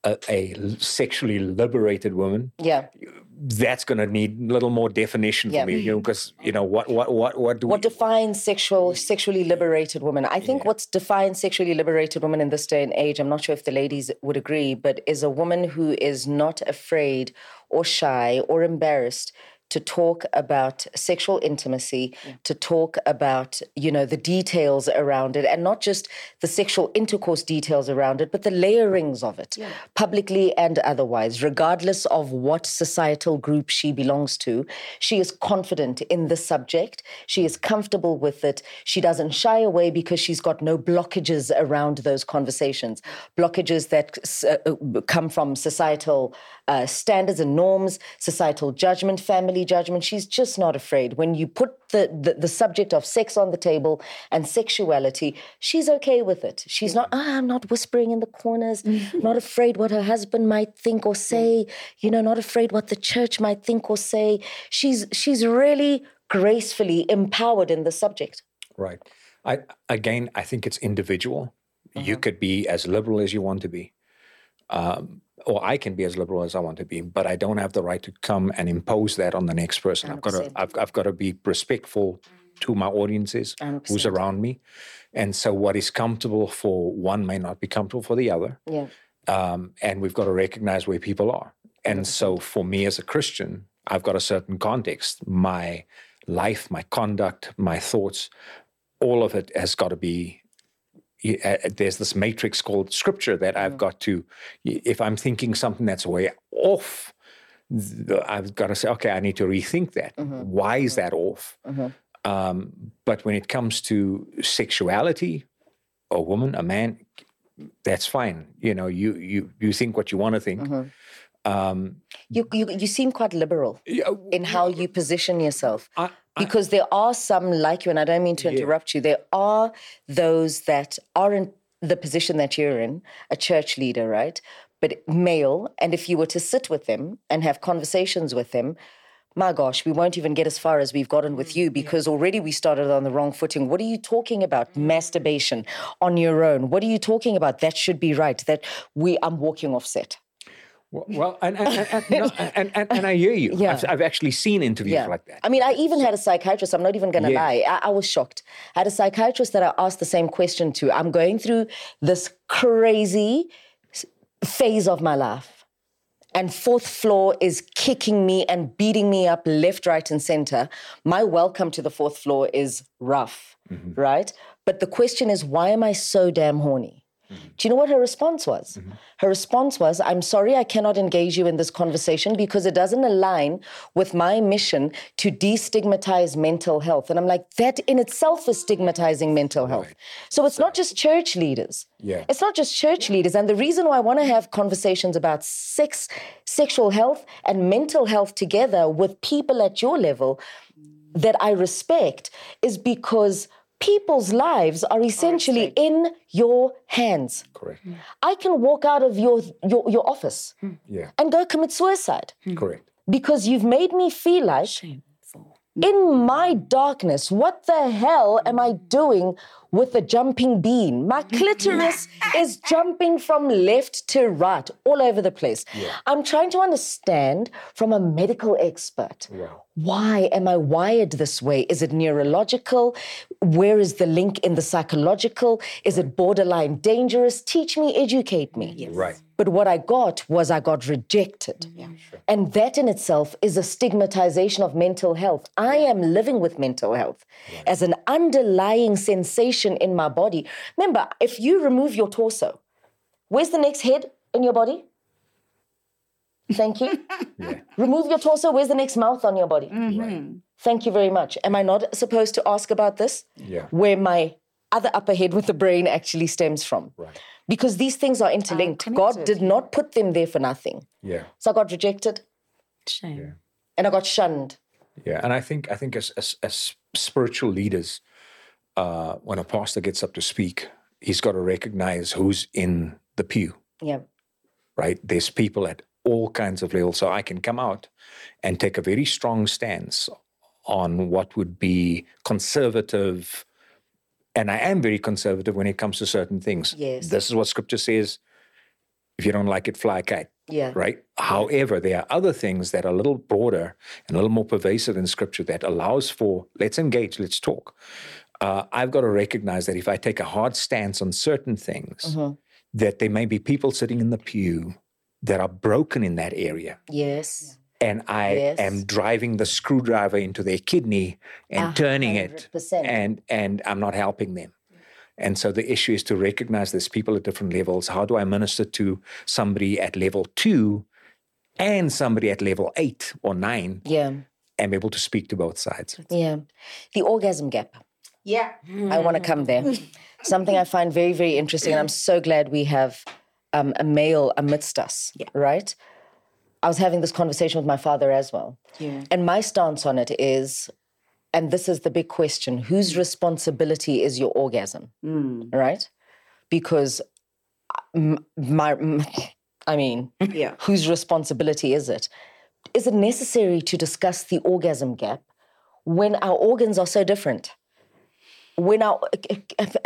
Speaker 6: a, a sexually liberated woman.
Speaker 3: Yeah.
Speaker 6: That's going to need a little more definition
Speaker 3: Yeah.
Speaker 6: for me, you know, because you know what, what, what, what do
Speaker 3: What
Speaker 6: we?
Speaker 3: defines sexual, sexually liberated women? I think what's defines sexually liberated women in this day and age, I'm not sure if the ladies would agree, but is a woman who is not afraid or shy or embarrassed to talk about sexual intimacy, to talk about, you know, the details around it, and not just the sexual intercourse details around it, but the layerings of it, publicly and otherwise, regardless of what societal group she belongs to. She is confident in the subject. She is comfortable with it. She doesn't shy away because she's got no blockages around those conversations, blockages that uh, come from societal uh, standards and norms, societal judgment, family judgment. She's just not afraid. When you put the, the, the subject of sex on the table and sexuality, she's okay with it. She's not, ah, I'm not whispering in the corners, [laughs] not afraid what her husband might think or say, you know, not afraid what the church might think or say. She's she's really gracefully empowered in the subject.
Speaker 6: Right. I again, I think it's individual. You could be as liberal as you want to be, um, or I can be as liberal as I want to be, but I don't have the right to come and impose that on the next person. I've got to, I've, I've got to be respectful to my audiences, who's around me, and so what is comfortable for one may not be comfortable for the other
Speaker 3: Yeah.
Speaker 6: um, and we've got to recognize where people are. And so, for me as a Christian, I've got a certain context. My life, my conduct, my thoughts, all of it has got to be. Uh, There's this matrix called Scripture that I've got to. If I'm thinking something that's way off, I've got to say, okay, I need to rethink that. Why is that off? Um, but when it comes to sexuality, a woman, a man, that's fine. You know, you you you think what you want to think. Um,
Speaker 3: You, you you seem quite liberal in how you position yourself.
Speaker 6: I-
Speaker 3: because there are some like you, and I don't mean to interrupt you. There are those that aren't the position that you're in, a church leader, right? But male, and if you were to sit with them and have conversations with them, my gosh, we won't even get as far as we've gotten with mm, you because already we started on the wrong footing. What are you talking about? Mm. Masturbation on your own. What are you talking about? That should be right. That we I'm walking offset.
Speaker 6: Well, and, and, and, and, no, and, and, and I hear you.
Speaker 3: Yeah.
Speaker 6: I've, I've actually seen interviews like that.
Speaker 3: I mean, I even had a psychiatrist. I'm not even going to
Speaker 6: Yeah.
Speaker 3: lie. I, I was shocked. I had a psychiatrist that I asked the same question to. I'm going through this crazy phase of my life. And fourth floor is kicking me and beating me up left, right, and center. My welcome to the fourth floor is rough, mm-hmm. right? But the question is, why am I so damn horny? Mm-hmm. Do you know what her response was? Mm-hmm. Her response was, I'm sorry I cannot engage you in this conversation because it doesn't align with my mission to destigmatize mental health. And I'm like, that in itself is stigmatizing mental health. So it's not just church leaders.
Speaker 6: Yeah.
Speaker 3: It's not just church leaders. And the reason why I want to have conversations about sex, sexual health, and mental health together with people at your level that I respect is because people's lives are essentially in your hands.
Speaker 6: Correct. Hmm.
Speaker 3: I can walk out of your, your, your office hmm.
Speaker 6: Yeah.
Speaker 3: and go commit suicide hmm.
Speaker 6: Correct.
Speaker 3: because you've made me feel like Shameful. in my darkness, what the hell am I doing with a jumping bean? My clitoris [laughs] is jumping from left to right, all over the place. I'm trying to understand from a medical expert why am I wired this way? Is it neurological? Where is the link in the psychological? Is it borderline dangerous? Teach me, educate me. Yes.
Speaker 6: Right.
Speaker 3: But what I got was I got rejected. Mm-hmm. And that in itself is a stigmatization of mental health. I am living with mental health as an underlying sensation in my body. Remember, if you remove your torso, where's the next head in your body? Thank you. Remove your torso, where's the next mouth on your body? Thank you very much. Am I not supposed to ask about this?
Speaker 6: Yeah.
Speaker 3: Where my other upper head with the brain actually stems from.
Speaker 6: Right.
Speaker 3: Because these things are interlinked. God did not put them there for nothing.
Speaker 6: Yeah.
Speaker 3: So I got rejected
Speaker 4: Shame.
Speaker 3: and I got shunned.
Speaker 6: Yeah, and I think I think as as, as spiritual leaders, uh, when a pastor gets up to speak, he's got to recognize who's in the pew.
Speaker 3: Yeah.
Speaker 6: Right? There's people at all kinds of levels, so I can come out and take a very strong stance on what would be conservative, and I am very conservative when it comes to certain things.
Speaker 3: Yes.
Speaker 6: this is what Scripture says. If you don't like it, fly a kite
Speaker 3: Yeah.
Speaker 6: right? However, there are other things that are a little broader and a little more pervasive in scripture that allows for let's engage, let's talk. Uh, I've got to recognize that if I take a hard stance on certain things, that there may be people sitting in the pew that are broken in that area.
Speaker 3: Yes.
Speaker 6: And I
Speaker 3: Yes.
Speaker 6: am driving the screwdriver into their kidney and
Speaker 3: A
Speaker 6: turning it,
Speaker 3: hundred percent.
Speaker 6: and and I'm not helping them. And so the issue is to recognize there's people at different levels. How do I minister to somebody at level two and somebody at level eight or nine
Speaker 3: Yeah.
Speaker 6: and be able to speak to both sides?
Speaker 3: Yeah. The orgasm gap.
Speaker 5: Yeah.
Speaker 3: I want to come there. [laughs] Something I find very, very interesting. And I'm so glad we have um, a male amidst us, right? I was having this conversation with my father as well.
Speaker 5: Yeah.
Speaker 3: And my stance on it is, and this is the big question whose responsibility is your orgasm, right? Because my, m- [laughs] I mean, [laughs]
Speaker 5: Yeah.
Speaker 3: whose responsibility is it? Is it necessary to discuss the orgasm gap when our organs are so different? When I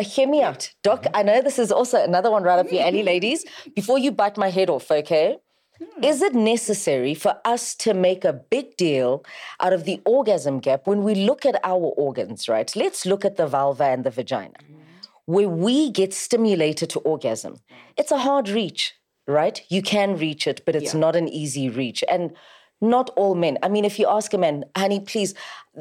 Speaker 3: hear me out, Doc. Mm-hmm. I know this is also another one right up your alley, [laughs] ladies. Before you bite my head off, okay? Hmm. Is it necessary for us to make a big deal out of the orgasm gap when we look at our organs, right? Let's look at the vulva and the vagina, mm-hmm. where we get stimulated to orgasm. It's a hard reach, right? You can reach it, but it's not an easy reach. And not all men. I mean, if you ask a man, honey, please,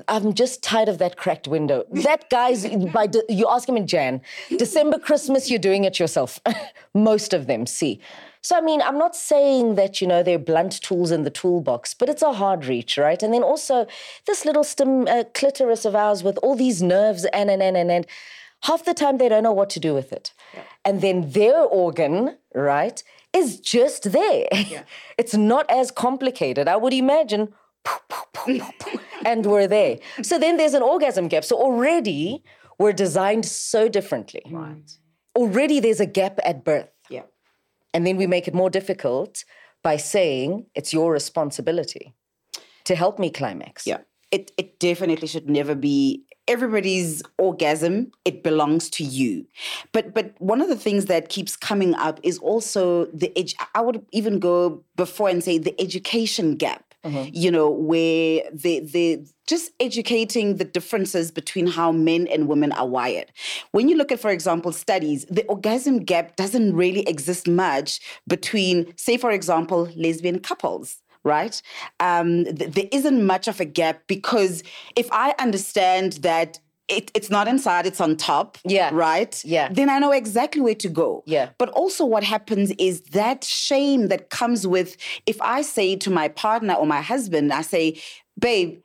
Speaker 3: I'm just tired of that cracked window. [laughs] That guy's, by de- you ask him in Jan, December, Christmas, you're doing it yourself. [laughs] Most of them, see. So, I mean, I'm not saying that, you know, they're blunt tools in the toolbox, but it's a hard reach, right? And then also this little stim, uh, clitoris of ours with all these nerves and, and, and, and, and. Half the time they don't know what to do with it. And then their organ, right, is just there. [laughs] it's not as complicated. I would imagine, and we're there. So then there's an orgasm gap. So already we're designed so differently. Right. already there's a gap at birth.
Speaker 5: Yeah.
Speaker 3: And then we make it more difficult by saying it's your responsibility to help me climax.
Speaker 5: Yeah. It it definitely should never be everybody's orgasm. It belongs to you. But but one of the things that keeps coming up is also the ed- I would even go before and say the education gap. Mm-hmm. You know, where they they just educating the differences between how men and women are wired. When you look at, for example, studies, the orgasm gap doesn't really exist much between, say, for example, lesbian couples right? Um, th- there isn't much of a gap because if I understand that it, it's not inside, it's on top,
Speaker 3: Yeah.
Speaker 5: right?
Speaker 3: Yeah.
Speaker 5: Then I know exactly where to go.
Speaker 3: Yeah.
Speaker 5: But also, what happens is that shame that comes with if I say to my partner or my husband, I say, babe,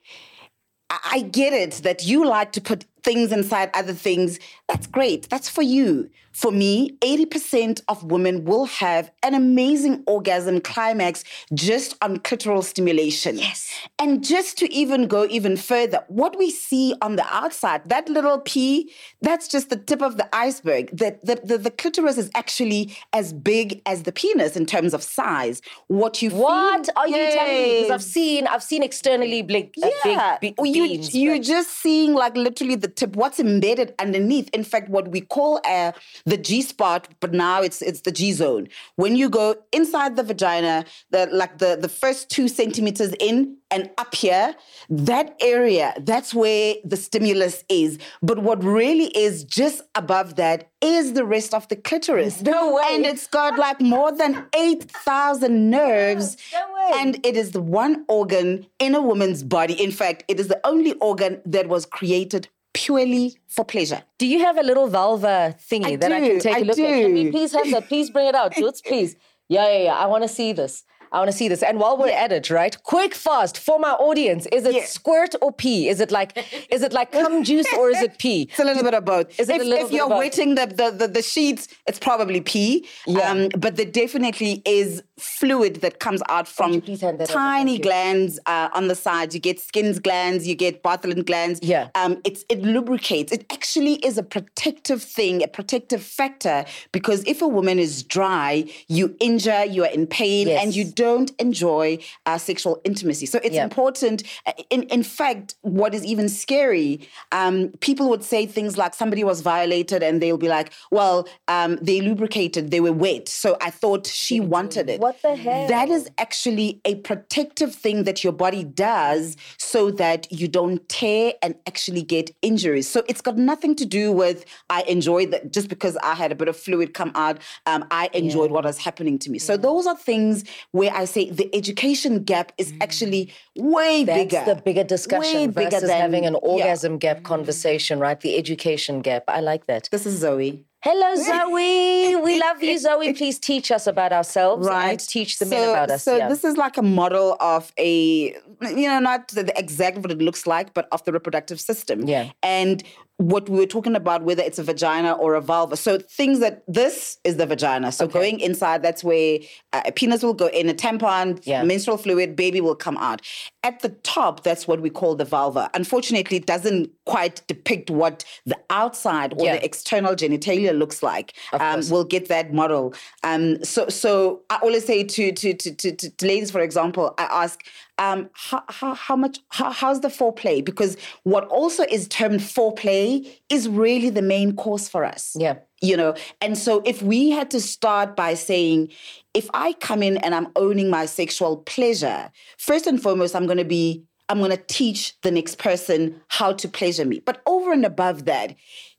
Speaker 5: I I get it that you like to put things inside other things. That's great. That's for you. For me, 80% of women will have an amazing orgasm climax just on clitoral stimulation. Yes. And just to even go even further, what we see on the outside, that little pea, that's just the tip of the iceberg. The, the, the, the clitoris is actually as big as the penis in terms of size. What you
Speaker 3: What
Speaker 5: feel-
Speaker 3: are you telling me? Because I've seen I've seen externally big, uh,
Speaker 5: Yeah,
Speaker 3: big,
Speaker 5: Well,
Speaker 3: big
Speaker 5: you you're
Speaker 3: but-
Speaker 5: just seeing like literally the tip, what's embedded underneath. In fact, what we call uh, the G spot, but now it's it's the G zone. When you go inside the vagina, the like the the first two centimeters in and up here, that area, that's where the stimulus is. But what really is just above that is the rest of the clitoris.
Speaker 3: No way.
Speaker 5: And it's got like more than eight thousand nerves.
Speaker 3: No way.
Speaker 5: And it is the one organ in a woman's body. In fact, it is the only organ that was created purely for pleasure.
Speaker 3: Do you have a little vulva thingy
Speaker 5: I
Speaker 3: that I can take a
Speaker 5: I
Speaker 3: look at? Can we
Speaker 5: do.
Speaker 3: please have that? Please bring it out, Toots, [laughs] please. Yeah, yeah, yeah. I want to see this. I want to see this. And while we're at it, right? Quick, fast for my audience. Is it
Speaker 5: Yeah.
Speaker 3: squirt or pee? Is it like, [laughs] is it like cum juice or is it pee?
Speaker 5: It's a little bit of both.
Speaker 3: Is it
Speaker 5: if,
Speaker 3: a little
Speaker 5: if
Speaker 3: bit
Speaker 5: you're
Speaker 3: of both?
Speaker 5: wetting the, the, the, the sheets, it's probably pee.
Speaker 3: Yeah.
Speaker 5: Um, but there definitely is fluid that comes out from
Speaker 3: you please hand that over?
Speaker 5: tiny glands uh, on the sides. You get Skene glands, you get Bartholin glands.
Speaker 3: Yeah.
Speaker 5: Um, it's it lubricates. It actually is a protective thing, a protective factor, because if a woman is dry, you injure, you are in pain,
Speaker 3: Yes.
Speaker 5: and you don't enjoy uh, sexual intimacy. So it's
Speaker 3: Yeah.
Speaker 5: important. uh, In in fact, what is even scary, um, people would say things like somebody was violated, and they'll be like, "Well, um, they lubricated, they were wet, so I thought she wanted it."
Speaker 3: What the hell?
Speaker 5: That is actually a protective thing that your body does so that you don't tear and actually get injuries. So it's got nothing to do with I enjoyed that just because I had a bit of fluid come out. Um, I enjoyed what was happening to me. So those are things where I say the education gap is actually way
Speaker 3: Mm. That's
Speaker 5: bigger.
Speaker 3: the bigger discussion
Speaker 5: Way bigger
Speaker 3: versus
Speaker 5: than-
Speaker 3: having an
Speaker 5: yeah.
Speaker 3: orgasm gap conversation, right? The education gap. I like that.
Speaker 5: This is Zoe.
Speaker 3: Hello, [laughs] Zoe. we love you, Zoe. Please teach us about ourselves and teach the men about us.
Speaker 5: So
Speaker 3: yeah.
Speaker 5: this is like a model of a, you know, not the, the exact what it looks like, but of the reproductive system.
Speaker 3: Yeah.
Speaker 5: And what we were talking about, whether it's a vagina or a vulva. So things that this is the vagina. So going inside, that's where uh, a penis will go in, a tampon,
Speaker 3: Yeah.
Speaker 5: menstrual fluid, baby will come out. At the top, that's what we call the vulva. Unfortunately, it doesn't quite depict what the outside or
Speaker 3: Yeah.
Speaker 5: the external genitalia looks like. Um, we'll get that model. Um, so, so I always say to to to to, to, to ladies, for example, I ask, um, how, how, how much, how, how's the foreplay? Because what also is termed foreplay is really the main course for us.
Speaker 3: Yeah.
Speaker 5: You know, and so if we had to start by saying, if I come in and I'm owning my sexual pleasure, first and foremost, I'm going to be I'm going to teach the next person how to pleasure me. But over and above that,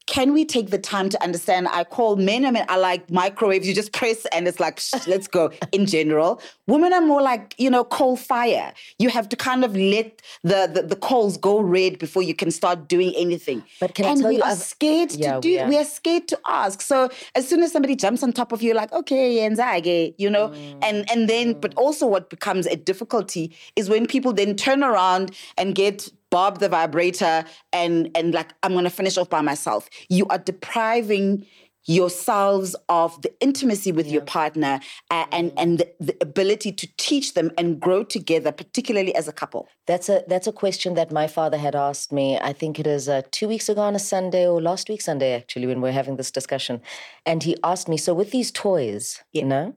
Speaker 5: can we take the time to understand? I call men, I mean, I like microwaves. You just press and it's like, "Shh, let's go [laughs] in general. Women are more like, you know, coal fire. You have to kind of let the, the, the coals go red before you can start doing anything.
Speaker 3: But can I
Speaker 5: and
Speaker 3: tell
Speaker 5: we
Speaker 3: you,
Speaker 5: are
Speaker 3: I've-
Speaker 5: scared
Speaker 3: Yeah,
Speaker 5: to do,
Speaker 3: we are.
Speaker 5: we are scared to ask. So as soon as somebody jumps on top of you, like, okay, yenzage, you know, mm, and, and then, but mm. also what becomes a difficulty is when people then turn around and get Bob the vibrator and and like I'm gonna finish off by myself. You are depriving yourselves of the intimacy with your partner uh, and and the, the ability to teach them and grow together particularly as a couple.
Speaker 3: That's a that's a question that my father had asked me. I think it is uh, two weeks ago on a Sunday or last week Sunday actually when we are having this discussion, and he asked me, so with these toys, you know,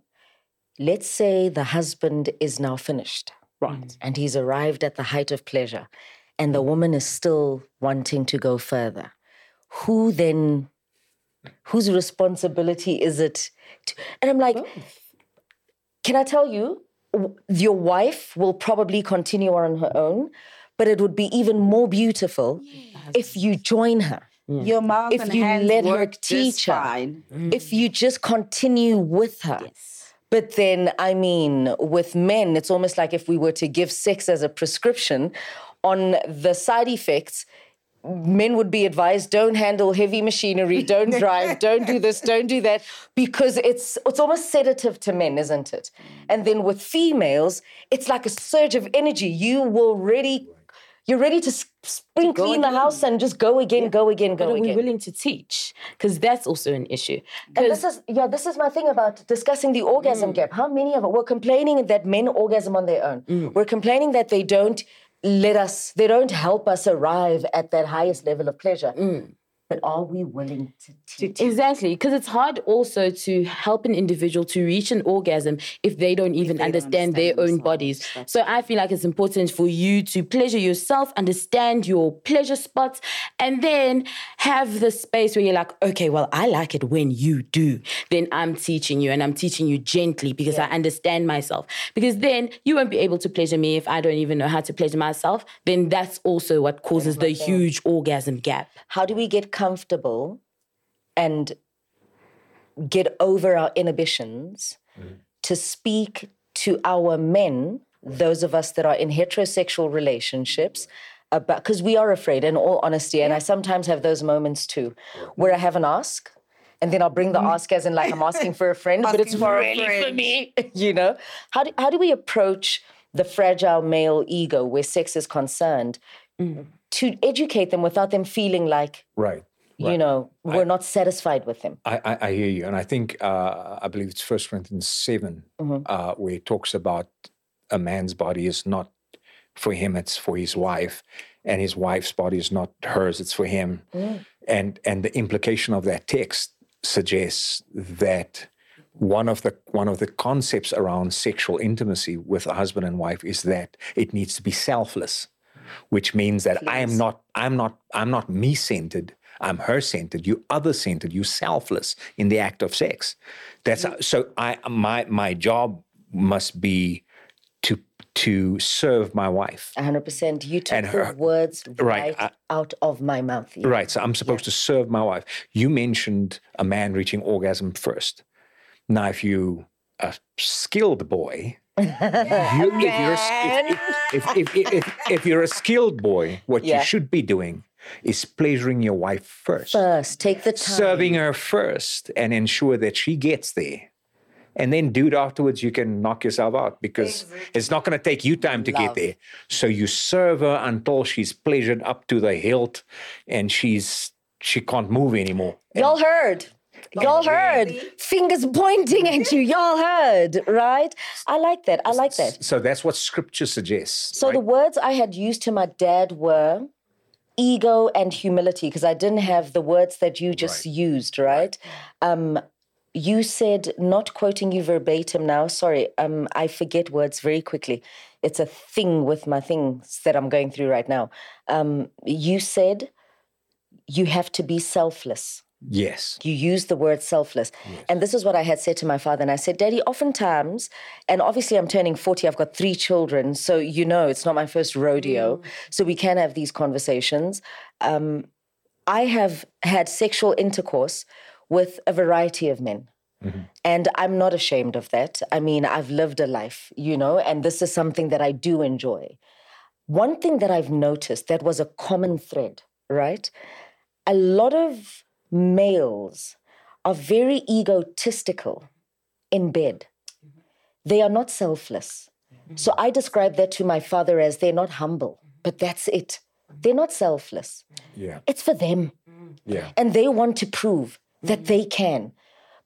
Speaker 3: let's say the husband is now finished,
Speaker 5: right.
Speaker 3: and he's arrived at the height of pleasure, and the woman is still wanting to go further. Who then? Whose responsibility is it? To, and I'm like, can I tell you, your wife will probably continue on her own, but it would be even more beautiful if you join her.
Speaker 5: your mouth
Speaker 3: If
Speaker 5: and
Speaker 3: you
Speaker 5: hands
Speaker 3: let her teach her.
Speaker 5: fine mm.
Speaker 3: If you just continue with her. But then, I mean, with men, it's almost like if we were to give sex as a prescription on the side effects, men would be advised don't handle heavy machinery, don't [laughs] drive, don't do this, don't do that, because it's it's almost sedative to men, isn't it? And then with females, it's like a surge of energy. You will ready, you're ready to spring clean the house and just go again, go again, go
Speaker 4: But are we
Speaker 3: again.
Speaker 4: willing to teach? Because that's also an issue.
Speaker 3: And this is yeah, this is my thing about discussing the orgasm mm. gap. How many of us we're complaining that men orgasm on their own. Mm. We're complaining that they don't let us, they don't help us arrive at that highest level of pleasure. Mm. But are we willing to teach?
Speaker 4: Exactly, because it's hard also to help an individual to reach an orgasm if they don't even understand, their own bodies. So I feel like it's important for you to pleasure yourself, understand your pleasure spots, and then have the space where you're like, okay, well, I like it when you do. Then I'm teaching you, and I'm teaching you gently because I understand myself. Because then you won't be able to pleasure me if I don't even know how to pleasure myself. Then that's also what causes the huge orgasm gap.
Speaker 3: How do we get comfortable and get over our inhibitions mm-hmm. to speak to our men, those of us that are in heterosexual relationships, about because we are afraid, in all honesty, and I sometimes have those moments too, where I have an ask. And then I'll bring the ask as in like I'm asking for a friend, but it's
Speaker 5: Asking for a
Speaker 3: really for me. [laughs] You know, how do how do we approach the fragile male ego where sex is concerned mm-hmm. To educate them without them feeling like
Speaker 6: Right.
Speaker 3: you know, we're not satisfied with him.
Speaker 6: I, I, I hear you, and I think uh, I believe it's First Corinthians 7 uh, where it talks about a man's body is not for him; it's for his wife, and his wife's body is not hers; it's for him. And and the implication of that text suggests that one of the one of the concepts around sexual intimacy with a husband and wife is that it needs to be selfless, which means that I am not I'm not I'm not me centered. I'm her centered. You other centered. You selfless in the act of sex. That's so. I my my job must be to to serve my wife.
Speaker 3: 100%. You took
Speaker 6: And
Speaker 3: the
Speaker 6: her-
Speaker 3: words
Speaker 6: right,
Speaker 3: right,
Speaker 6: I-
Speaker 3: out of my mouth. yeah.
Speaker 6: Right. So I'm supposed to serve my wife. You mentioned a man reaching orgasm first. Now, if you a skilled boy, you, if, you're, if, if, if, you're a skilled boy, what
Speaker 3: Yeah.
Speaker 6: you should be doing is pleasuring your wife first,
Speaker 3: First, take the time.
Speaker 6: serving her first, and ensure that she gets there. And then it afterwards, you can knock yourself out because it's not going to take you time to get there. So you serve her until she's pleasured up to the hilt and she's she can't move anymore.
Speaker 3: Y'all heard. Y'all heard. Fingers pointing at you. Y'all heard, right? I like that. I like that.
Speaker 6: So that's what scripture suggests.
Speaker 3: So
Speaker 6: right?
Speaker 3: the words I had used to my dad were ego and humility because I didn't have the words that you just used, right? Um, you said, not quoting you verbatim now, sorry, um, I forget words very quickly. It's a thing with my things that I'm going through right now. Um, you said you have to be selfless.
Speaker 6: Yes.
Speaker 3: You use the word selfless. And this is what I had said to my father. And I said, Daddy, oftentimes, and obviously I'm turning 40, I've got three children. So, you know, it's not my first rodeo. So we can have these conversations. Um, I have had sexual intercourse with a variety of men. And I'm not ashamed of that. I mean, I've lived a life, you know, and this is something that I do enjoy. One thing that I've noticed that was a common thread, right? A lot of males are very egotistical in bed. They are not selfless. So I describe that to my father as they're not humble, but that's it. They're not selfless.
Speaker 6: Yeah.
Speaker 3: It's for them.
Speaker 6: Yeah.
Speaker 3: And they want to prove that they can.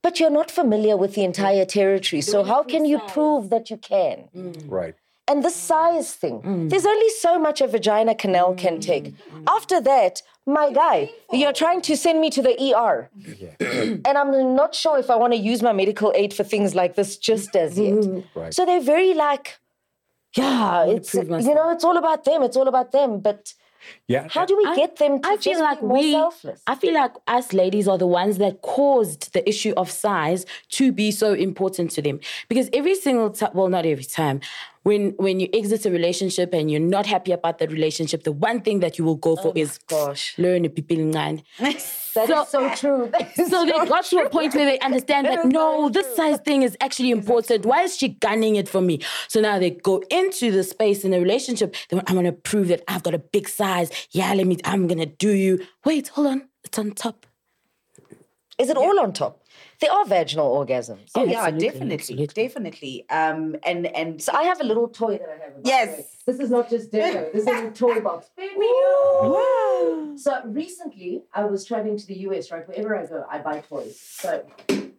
Speaker 3: But you're not familiar with the entire territory. So how can you prove that you can?
Speaker 6: Right.
Speaker 3: And the size thing. There's only so much a vagina canal can take. After that, my guy, you're trying to send me to the ER. and I'm not sure if I want to use my medical aid for things like this just as yet.
Speaker 6: Right.
Speaker 3: So they're very like, yeah, it's you know, it's all about them. It's all about them. But
Speaker 6: Yeah.
Speaker 3: how do we get them to
Speaker 4: I
Speaker 3: just
Speaker 4: feel like
Speaker 3: be more
Speaker 4: we,
Speaker 3: selfless?
Speaker 4: I feel like us ladies are the ones that caused the issue of size to be so important to them. Because every single time, well, not every time, when when you exit a relationship and you're not happy about that relationship, the one thing that you will go for oh is
Speaker 3: gosh.
Speaker 4: learn to be ngan. [laughs]
Speaker 3: That is
Speaker 4: So-
Speaker 3: so true. Is
Speaker 4: So they
Speaker 3: so
Speaker 4: got to a point where they understand that no, this size thing is actually important. Why is she gunning it for me? So now they go into the space in a relationship. They want, I'm gonna prove that I've got a big size. Yeah, let me. I'm gonna do you. Wait, hold on. It's on top.
Speaker 3: Is it all on top? There are vaginal orgasms.
Speaker 5: Oh, yeah,
Speaker 4: absolutely,
Speaker 5: definitely,
Speaker 4: absolutely.
Speaker 5: definitely. Um, and and
Speaker 3: So I have a little toy that I have.
Speaker 5: Yes.
Speaker 3: way. This is not just dinner. [laughs] This is a toy box. [laughs] Baby. So recently, I was traveling to the US, right? Wherever I go, I buy toys. So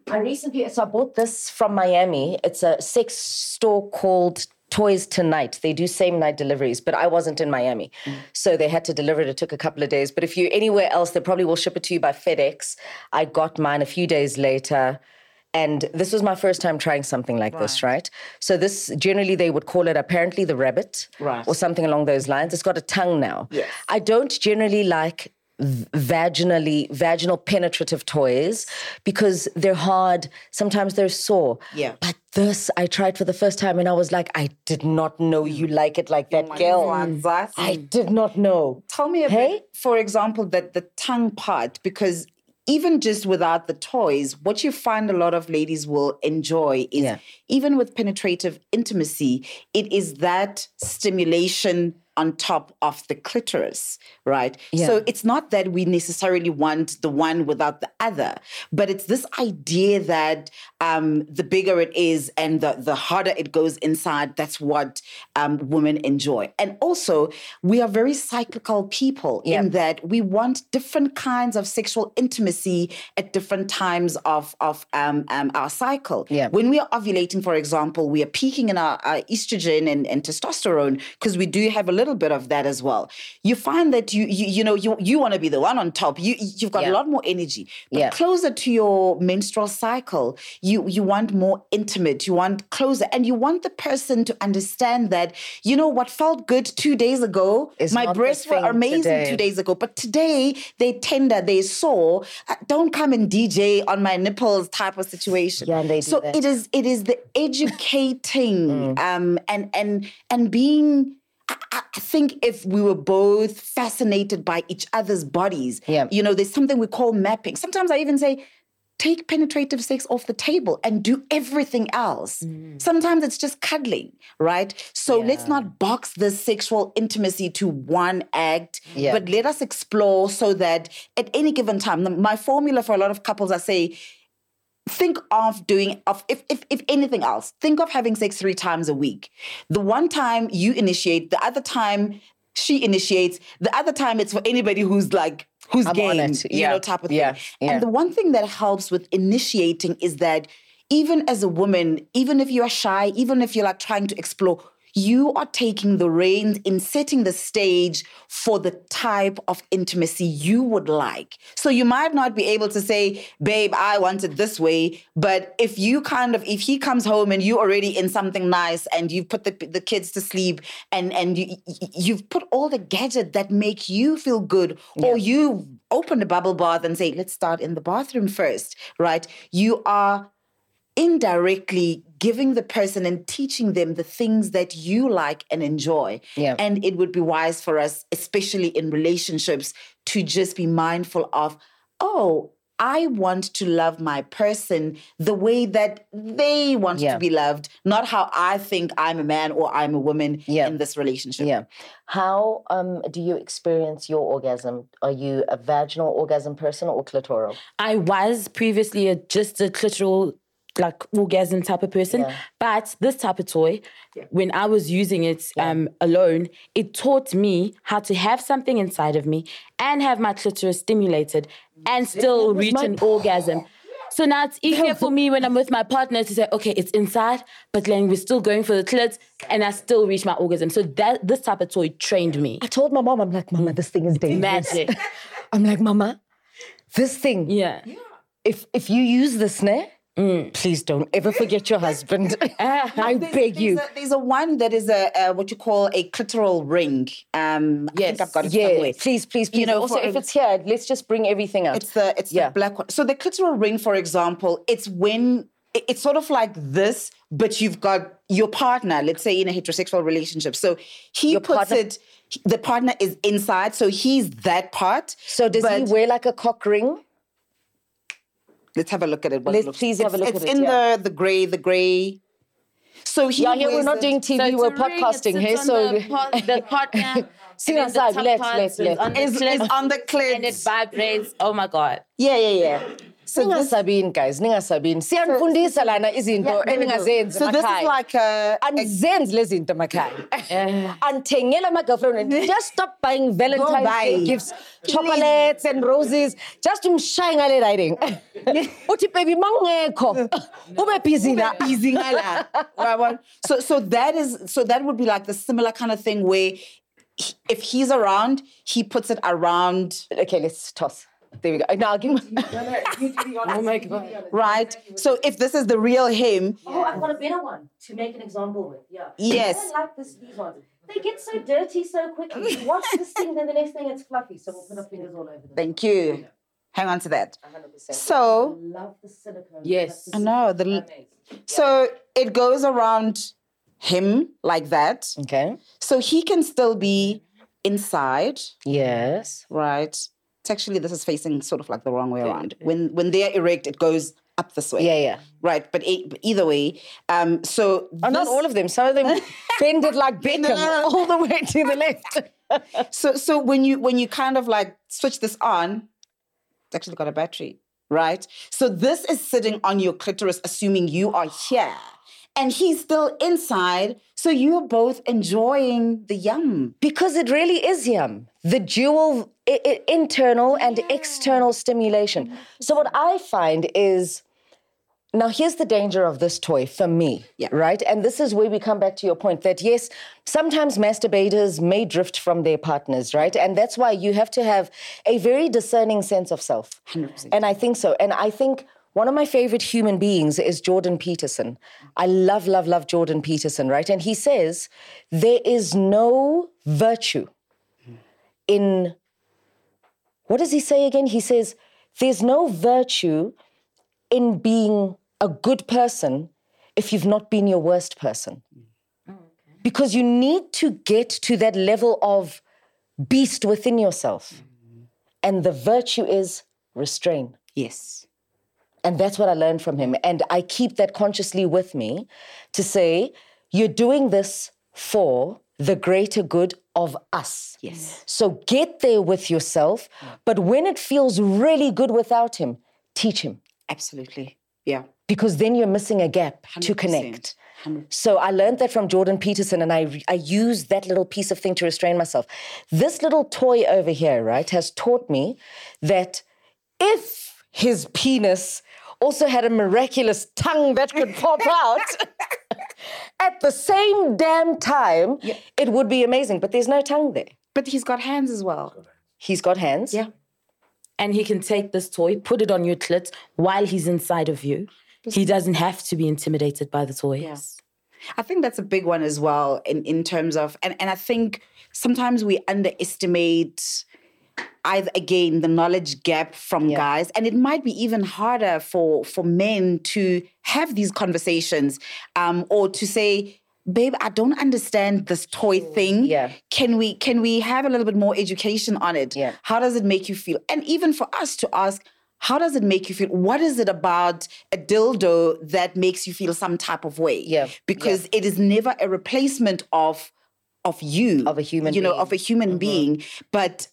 Speaker 3: I recently, so I bought this from Miami. It's a sex store called Toys Tonight. They do same night deliveries, but I wasn't in Miami. Mm. So they had to deliver it. It took a couple of days. But if you're anywhere else, they probably will ship it to you by FedEx. I got mine a few days later. And this was my first time trying something like this, right? So this generally they would call it apparently the rabbit,
Speaker 5: Right.
Speaker 3: or something along those lines. It's got a tongue now.
Speaker 5: Yes.
Speaker 3: I don't generally like vaginally vaginal penetrative toys because they're hard. Sometimes they're sore.
Speaker 5: Yeah.
Speaker 3: But this I tried for the first time and I was like, I did not know you mm. like it like that, mm. girl. Mm. I did not know.
Speaker 5: Tell me a
Speaker 3: Hey?
Speaker 5: bit, for example, that the tongue part, because even just without the toys, what you find a lot of ladies will enjoy is
Speaker 3: Yeah.
Speaker 5: even with penetrative intimacy, it is that stimulation on top of the clitoris, right?
Speaker 3: Yeah.
Speaker 5: So it's not that we necessarily want the one without the other, but it's this idea that um, the bigger it is and the, the harder it goes inside, that's what um, women enjoy. And also, we are very cyclical people
Speaker 3: Yeah.
Speaker 5: in that we want different kinds of sexual intimacy at different times of, of um, um, our cycle.
Speaker 3: Yeah.
Speaker 5: When we are ovulating, for example, we are peaking in our, our estrogen and, and testosterone because we do have a little bit of that as well. You find that you you, you know you you want to be the one on top. You you've got
Speaker 3: Yeah.
Speaker 5: a lot more energy. But
Speaker 3: Yeah.
Speaker 5: closer to your menstrual cycle, you you want more intimate. You want closer, and you want the person to understand that you know what felt good two days ago.
Speaker 3: Is
Speaker 5: my breasts were amazing
Speaker 3: today.
Speaker 5: two days ago, but today they tender, they sore. Uh, Don't come and DJ on my nipples type of situation.
Speaker 3: Yeah, they do
Speaker 5: so
Speaker 3: that.
Speaker 5: it is it is the educating um and and and being I, think if we were both fascinated by each other's bodies,
Speaker 3: Yeah.
Speaker 5: you know, there's something we call mapping. Sometimes I even say, take penetrative sex off the table and do everything else. Mm. Sometimes it's just cuddling, right? So let's not box this sexual intimacy to one act,
Speaker 3: Yeah.
Speaker 5: but let us explore so that at any given time, my formula for a lot of couples, I say, think of doing of if, if if anything else think of having sex three times a week. The one time you initiate the other time she initiates the other time it's for anybody who's like who's
Speaker 3: I'm
Speaker 5: game
Speaker 3: it,
Speaker 5: you know type of thing.
Speaker 3: Yeah, yeah.
Speaker 5: and the one thing that helps with initiating is that even as a woman even if you are shy even if you're like trying to explore you are taking the reins in setting the stage for the type of intimacy you would like. So you might not be able to say, babe, I want it this way. But if you kind of, if he comes home and you're already in something nice and you've put the, the kids to sleep and, and you, you've put all the gadgets that make you feel good, or you open a bubble bath and say, let's start in the bathroom first, right? You are indirectly giving the person and teaching them the things that you like and enjoy.
Speaker 3: Yeah.
Speaker 5: And it would be wise for us, especially in relationships, to just be mindful of, oh, I want to love my person the way that they want
Speaker 3: Yeah.
Speaker 5: to be loved, not how I think I'm a man or I'm a woman
Speaker 3: Yeah.
Speaker 5: in this relationship.
Speaker 3: Yeah. How um, do you experience your orgasm? Are you a vaginal orgasm person or clitoral?
Speaker 4: I was previously a, just a clitoral like orgasm type of person. But this type of toy, when I was using it um, alone, it taught me how to have something inside of me and have my clitoris stimulated and still reach an orgasm. [laughs] So now it's easier for me when I'm with my partner to say, okay, it's inside, but then we're still going for the clit, and I still reach my orgasm. So that this type of toy trained me.
Speaker 3: I told my mom, I'm like, Mama, this thing is dangerous.
Speaker 4: Magic.
Speaker 3: I'm like, Mama, this thing,
Speaker 4: Yeah.
Speaker 3: if if you use this, ne,
Speaker 4: Mm.
Speaker 3: please don't ever forget your husband. [laughs] I beg you.
Speaker 5: There's a, there's a one that is a, a what you call a clitoral ring. Um, I think
Speaker 4: Yes.
Speaker 5: I've got it
Speaker 3: Yeah,
Speaker 5: somewhere.
Speaker 3: please, please, please.
Speaker 5: know,
Speaker 3: also, if
Speaker 5: a-
Speaker 3: it's here, let's just bring everything out.
Speaker 5: It's the it's
Speaker 3: Yeah.
Speaker 5: the black one. So the clitoral ring, for example, it's when it's sort of like this, but you've got your partner, let's say in a heterosexual relationship. So he
Speaker 3: Your
Speaker 5: puts
Speaker 3: partner-
Speaker 5: it. The partner is inside, so he's that part.
Speaker 3: so does he wear like a cock ring?
Speaker 5: Let's have a look at it. what
Speaker 3: Let's
Speaker 5: looks-
Speaker 3: please have a
Speaker 5: It's-
Speaker 3: look
Speaker 5: it's
Speaker 3: at it, It's
Speaker 5: in
Speaker 3: yeah.
Speaker 5: the the gray, the gray. So he
Speaker 3: Yeah, here we're not
Speaker 5: it-
Speaker 3: doing TV,
Speaker 4: it's
Speaker 3: we're
Speaker 4: a ring, it
Speaker 3: podcasting here. So
Speaker 4: the, par- the [laughs] partner.
Speaker 3: See
Speaker 4: and then
Speaker 3: on
Speaker 4: the
Speaker 3: side, left, left,
Speaker 4: is
Speaker 3: left.
Speaker 4: on the
Speaker 5: is,
Speaker 4: clit,
Speaker 5: is on the clit.
Speaker 4: and it vibrates. Oh my god.
Speaker 5: yeah, yeah, yeah. So this,
Speaker 3: ningasabini guys ningasabini siyanifundisa lana izinto eningazenzi
Speaker 5: so this is like a, a
Speaker 3: andizenzi lezi zinto emakhaya eh. andithengela ama-girlfriend [laughs] just stop buying valentine's
Speaker 5: buy.
Speaker 3: gifts chocolates and roses. Just umshaye ngale riding. [laughs] Uthi baby mangekho [laughs] ube busy la.
Speaker 5: Busy ngala. Yabona? so so that is so that would be like the similar kind of thing where if he's around, he puts it around,
Speaker 3: okay let's toss there we go now I'll give him [laughs]
Speaker 4: Oh my god.
Speaker 5: right? So if this is the real him,
Speaker 3: oh i've got a better one to make an example with yeah
Speaker 5: Yes.
Speaker 3: I don't like this, these ones. They get so dirty so quickly. You Watch this thing, then the next thing it's fluffy. So we'll put our fingers all over them.
Speaker 5: thank you. Hang on to that.
Speaker 3: 100%.
Speaker 5: So
Speaker 3: love the silicone.
Speaker 4: Yes.
Speaker 3: That's
Speaker 5: I know the
Speaker 3: amazing.
Speaker 5: so it goes around him like that.
Speaker 3: Okay.
Speaker 5: So he can still be inside,
Speaker 3: Yes.
Speaker 5: right? It's actually this is facing sort of like the wrong way around. When when they're erect, it goes up this way.
Speaker 3: Yeah, yeah.
Speaker 5: Right, but but either way, um, so
Speaker 3: Oh, not all of them. Some of them [laughs] bend it like Beckham all the way to the left. [laughs] [laughs]
Speaker 5: So so when you when you kind of like switch this on, it's actually got a battery, right? So this is sitting on your clitoris, assuming you are here, and he's still inside. So you're both enjoying the yum.
Speaker 3: Because it really is yum. The dual I- I- internal and external stimulation. So what I find is now here's the danger of this toy for me,
Speaker 5: Yeah.
Speaker 3: right? And this is where we come back to your point that yes, sometimes masturbators may drift from their partners, right? And that's why you have to have a very discerning sense of self.
Speaker 5: 100%.
Speaker 3: And I think so. And I think one of my favorite human beings is Jordan Peterson. I love, love, love Jordan Peterson, right? And he says there is no virtue in what does he say again? He says there's no virtue in being a good person if you've not been your worst person. Oh, because you need to get to that level of beast within yourself. Mm-hmm. And the virtue is restrain.
Speaker 5: Yes.
Speaker 3: And that's what I learned from him. And I keep that consciously with me to say, you're doing this for the greater good of us.
Speaker 5: Yes.
Speaker 3: So get there with yourself. But when it feels really good without him, teach him.
Speaker 5: Absolutely. Yeah.
Speaker 3: Because then you're missing a gap to connect.
Speaker 5: 100%.
Speaker 3: connect. So I learned that from Jordan Peterson, and I I used that little piece of thing to restrain myself. This little toy over here, right, has taught me that if his penis also had a miraculous tongue that could [laughs] pop out [laughs] at the same damn time, it would be amazing. But there's no tongue there.
Speaker 5: But he's got hands as well.
Speaker 3: He's got hands.
Speaker 5: Yeah.
Speaker 4: And he can take this toy, put it on your clit while he's inside of you. He doesn't have to be intimidated by the toys.
Speaker 5: Yes. I think that's a big one as well in, in terms of and, and I think sometimes we underestimate either again the knowledge gap from guys and it might be even harder for for men to have these conversations um or to say babe i don't understand this toy thing
Speaker 3: Yeah.
Speaker 5: can we can we have a little bit more education on it
Speaker 3: Yeah.
Speaker 5: how does it make you feel and even for us to ask how does it make you feel what is it about a dildo that makes you feel some type of way
Speaker 3: Yeah.
Speaker 5: because it is never a replacement of of you
Speaker 3: Of a human
Speaker 5: you know
Speaker 3: being. Mm-hmm.
Speaker 5: of a human being but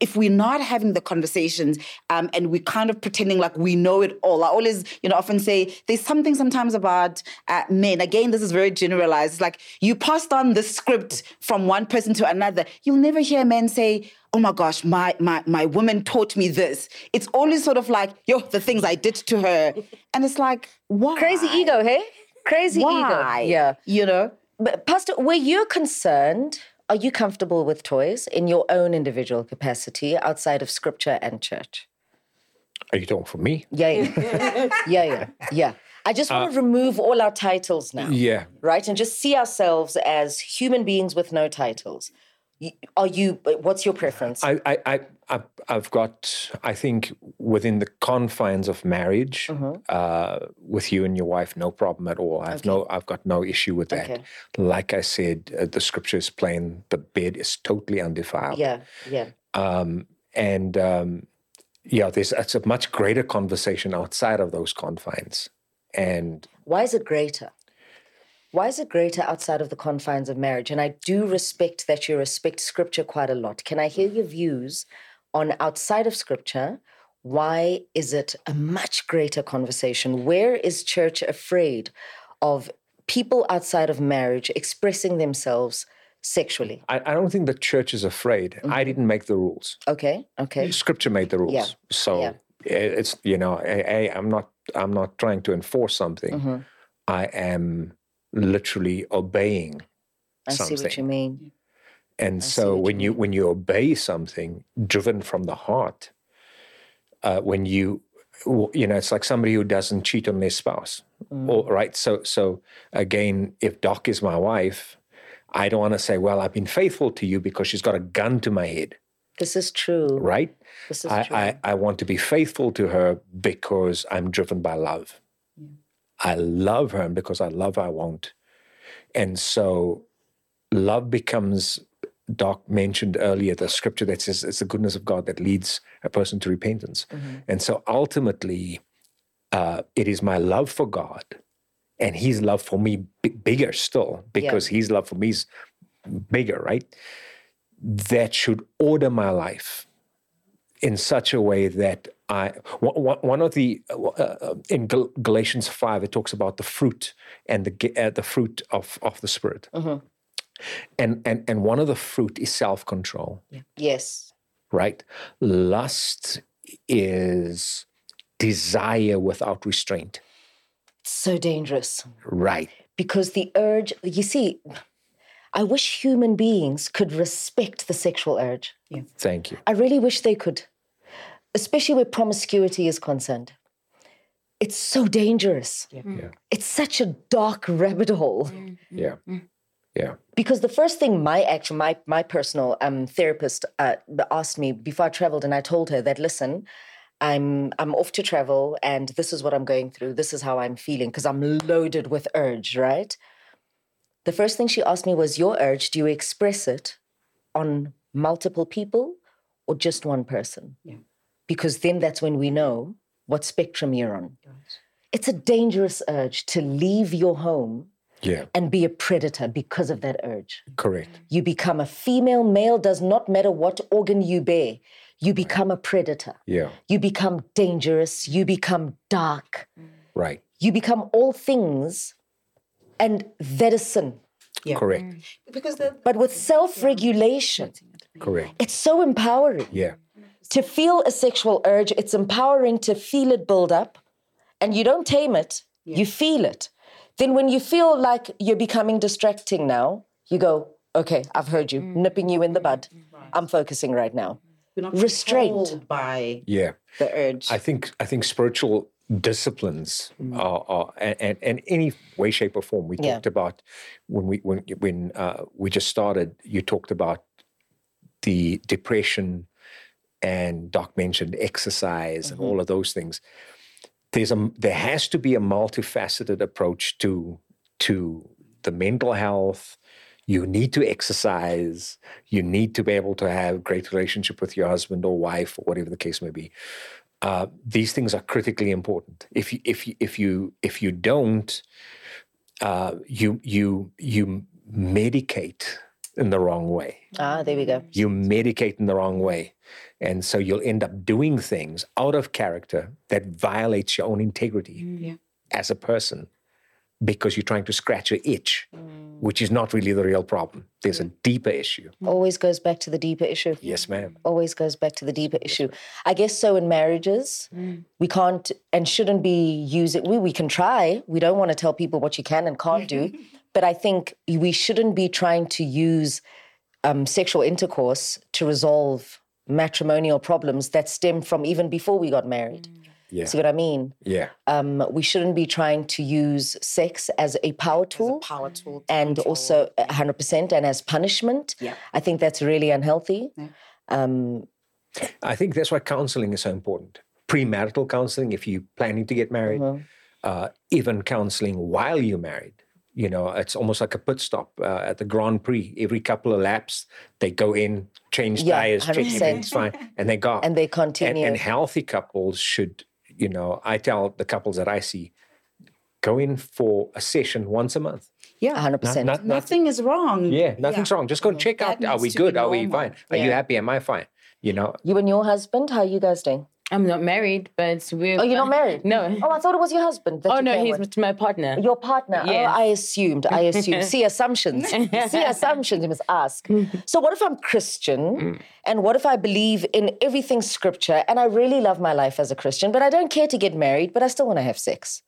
Speaker 5: if we're not having the conversations um, and we're kind of pretending like we know it all, I always, you know, often say there's something sometimes about uh, men. Again, this is very generalized. It's like you passed on the script from one person to another. You'll never hear men say, "Oh my gosh, my my my woman taught me this." It's always sort of like, "Yo, the things I did to her," and it's like, why?
Speaker 3: Crazy ego, hey? Crazy
Speaker 5: Why?
Speaker 3: ego. Yeah.
Speaker 5: you know.
Speaker 3: But Pastor, were you concerned? Are you comfortable with toys in your own individual capacity outside of scripture and church?
Speaker 6: Are you talking for me?
Speaker 3: Yeah, yeah, [laughs] yeah, yeah. yeah. I just want to uh, remove all our titles now.
Speaker 6: Yeah.
Speaker 3: Right? And just see ourselves as human beings with no titles. Are you, what's your preference?
Speaker 6: I, I, I, I've, got, I think, within the confines of marriage, uh, with you and your wife, no problem at all. I've no, I've got no issue with that.
Speaker 3: Okay.
Speaker 6: Like I said, uh, the scripture is plain: the bed is totally undefiled.
Speaker 3: yeah, yeah.
Speaker 6: Um, and um, yeah, there's it's a much greater conversation outside of those confines. And
Speaker 3: Why is it greater? Why is it greater outside of the confines of marriage? And I do respect that you respect scripture quite a lot. Can I hear your views on outside of scripture? Why is it a much greater conversation? Where is church afraid of people outside of marriage expressing themselves sexually?
Speaker 6: I, I don't think the church is afraid. I mm-hmm. didn't make the rules.
Speaker 3: Okay, okay.
Speaker 6: Scripture made the rules.
Speaker 3: Yeah.
Speaker 6: So
Speaker 3: Yeah.
Speaker 6: Eh, it's you know, a, a, I'm not I'm not trying to enforce something.
Speaker 3: Mm-hmm.
Speaker 6: I am literally obeying
Speaker 3: I see what you mean.
Speaker 6: And so when you when you obey something driven from the heart, uh, when you you know it's like somebody who doesn't cheat on their spouse,
Speaker 3: Mm.
Speaker 6: or right. So so again, if Doc is my wife, I don't want to say, well, I've been faithful to you because she's got a gun to my head,
Speaker 3: This is true.
Speaker 6: right?
Speaker 3: This is
Speaker 6: I,
Speaker 3: true.
Speaker 6: I, I want to be faithful to her because I'm driven by love. I love her, and because I love I won't. And so love becomes, Doc mentioned earlier, the scripture that says it's the goodness of God that leads a person to repentance. And so ultimately, uh, it is my love for God and his love for me b- bigger still because his love for me is bigger, right? That should order my life in such a way that I one- one one of the uh, uh, in Gal- Galatians five it talks about the fruit and the uh, the fruit of of the spirit, and and and one of the fruit is self control,
Speaker 3: yes.
Speaker 6: right? Lust is desire without restraint,
Speaker 3: So dangerous.
Speaker 6: right?
Speaker 3: because the urge you see i wish human beings could respect the sexual urge
Speaker 6: Thank you.
Speaker 3: i really wish they could especially where promiscuity is concerned it's so dangerous
Speaker 6: Yeah.
Speaker 3: it's such a dark rabbit hole
Speaker 6: Yeah, yeah.
Speaker 3: because the first thing my actual my my personal um therapist uh, asked me before I traveled, and I told her that listen, I'm I'm off to travel, and this is what I'm going through. This is how I'm feeling because I'm loaded with urge. Right. The first thing she asked me was, "Your urge. Do you express it on multiple people or just one person?" Yeah. Because then that's when we know what spectrum you're on. It's a dangerous urge to leave your home
Speaker 6: Yeah,
Speaker 3: and be a predator because of that urge.
Speaker 6: correct.
Speaker 3: You become a female, male, does not matter what organ you bear. You become a predator.
Speaker 6: Yeah,
Speaker 3: You become dangerous. You become dark. Mm.
Speaker 6: right.
Speaker 3: You become all things, and that is sin.
Speaker 6: Correct. Mm.
Speaker 5: Because the
Speaker 3: But with self regulation,
Speaker 6: Correct.
Speaker 3: it's so empowering.
Speaker 6: Yeah,
Speaker 3: To feel a sexual urge, it's empowering to feel it build up, and you don't tame it, you feel it. Then, when you feel like you're becoming distracting now, you go, okay, I've heard you, mm. nipping you in the bud. Mm. I'm focusing right now.
Speaker 5: we're not
Speaker 3: Restraint.
Speaker 5: by
Speaker 6: yeah.
Speaker 5: the urge.
Speaker 6: I think I think spiritual disciplines mm. are, are and, and, and any way, shape, or form. We
Speaker 3: Yeah.
Speaker 6: talked about when we when when uh, we just started. You talked about the depression, and Doc mentioned exercise and all of those things. There's a there has to be a multifaceted approach to to the mental health. You need to exercise. You need to be able to have great relationship with your husband or wife or whatever the case may be uh, these things are critically important. If you if you if you if you don't, uh, you you you medicate in the wrong way.
Speaker 3: Ah, there we go.
Speaker 6: You medicate in the wrong way. And so you'll end up doing things out of character that violates your own integrity mm. as a person because you're trying to scratch an itch, mm. which is not really the real problem. There's a mm. deeper issue.
Speaker 3: Always goes back to the deeper issue.
Speaker 6: Yes, ma'am.
Speaker 3: always goes back to the deeper issue. I guess so in marriages, we can't and shouldn't be using we we can try. We don't want to tell people what you can and can't do. [laughs] But I think we shouldn't be trying to use um, sexual intercourse to resolve matrimonial problems that stem from even before we got married.
Speaker 6: Yeah.
Speaker 3: See what I mean?
Speaker 6: Yeah.
Speaker 3: Um, we shouldn't be trying to use sex as a power tool A
Speaker 5: power tool to
Speaker 3: and
Speaker 5: control.
Speaker 3: also 100% and as punishment.
Speaker 5: Yeah.
Speaker 3: I think that's really unhealthy. Um,
Speaker 6: I think that's why counseling is so important. Premarital counseling, if you're planning to get married, uh, even counseling while you're married. You know, it's almost like a pit stop uh, at the Grand Prix. Every couple of laps, they go in, change
Speaker 3: Yeah,
Speaker 6: tires, check
Speaker 3: 100%.
Speaker 6: everything's fine, and they go.
Speaker 3: and they continue.
Speaker 6: and healthy couples should, you know, I tell the couples that I see, go in for a session once a month.
Speaker 5: yeah
Speaker 3: 100%.
Speaker 6: Not-
Speaker 5: nothing is wrong
Speaker 6: Yeah, nothing's wrong. Just go and check
Speaker 5: That
Speaker 6: out. Are we good? Are we
Speaker 5: normal.
Speaker 6: fine? Are you happy? Am I fine? You know,
Speaker 3: you and your husband, how are you guys doing?
Speaker 4: I'm not married, but we're.
Speaker 3: Oh, you're not married?
Speaker 4: No.
Speaker 3: Oh, I thought it was your husband.
Speaker 4: Oh
Speaker 3: you
Speaker 4: no, he's
Speaker 3: with.
Speaker 4: my partner.
Speaker 3: your partner.
Speaker 4: Oh, yes.
Speaker 3: Oh, I assumed. I assumed. [laughs] See assumptions. See [laughs] assumptions. You must ask. So, what if I'm Christian, mm. and what if I believe in everything Scripture, and I really love my life as a Christian, but I don't care to get married, but I still want to have sex?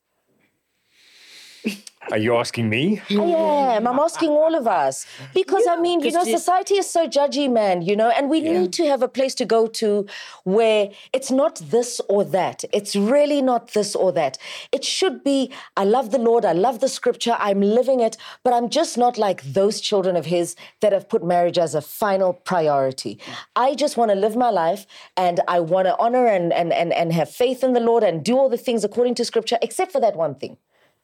Speaker 6: Are you asking me?
Speaker 3: I am. I'm asking all of us. Because I mean, you know,
Speaker 4: Christi-
Speaker 3: society is so judgy, man, you know, and we need to have a place to go to where it's not this or that. It's really not this or that. It should be, I love the Lord, I love the scripture, I'm living it, but I'm just not like those children of His that have put marriage as a final priority. I just want to live my life and I want to honor and, and, and, and have faith in the Lord and do all the things according to scripture, except for that one thing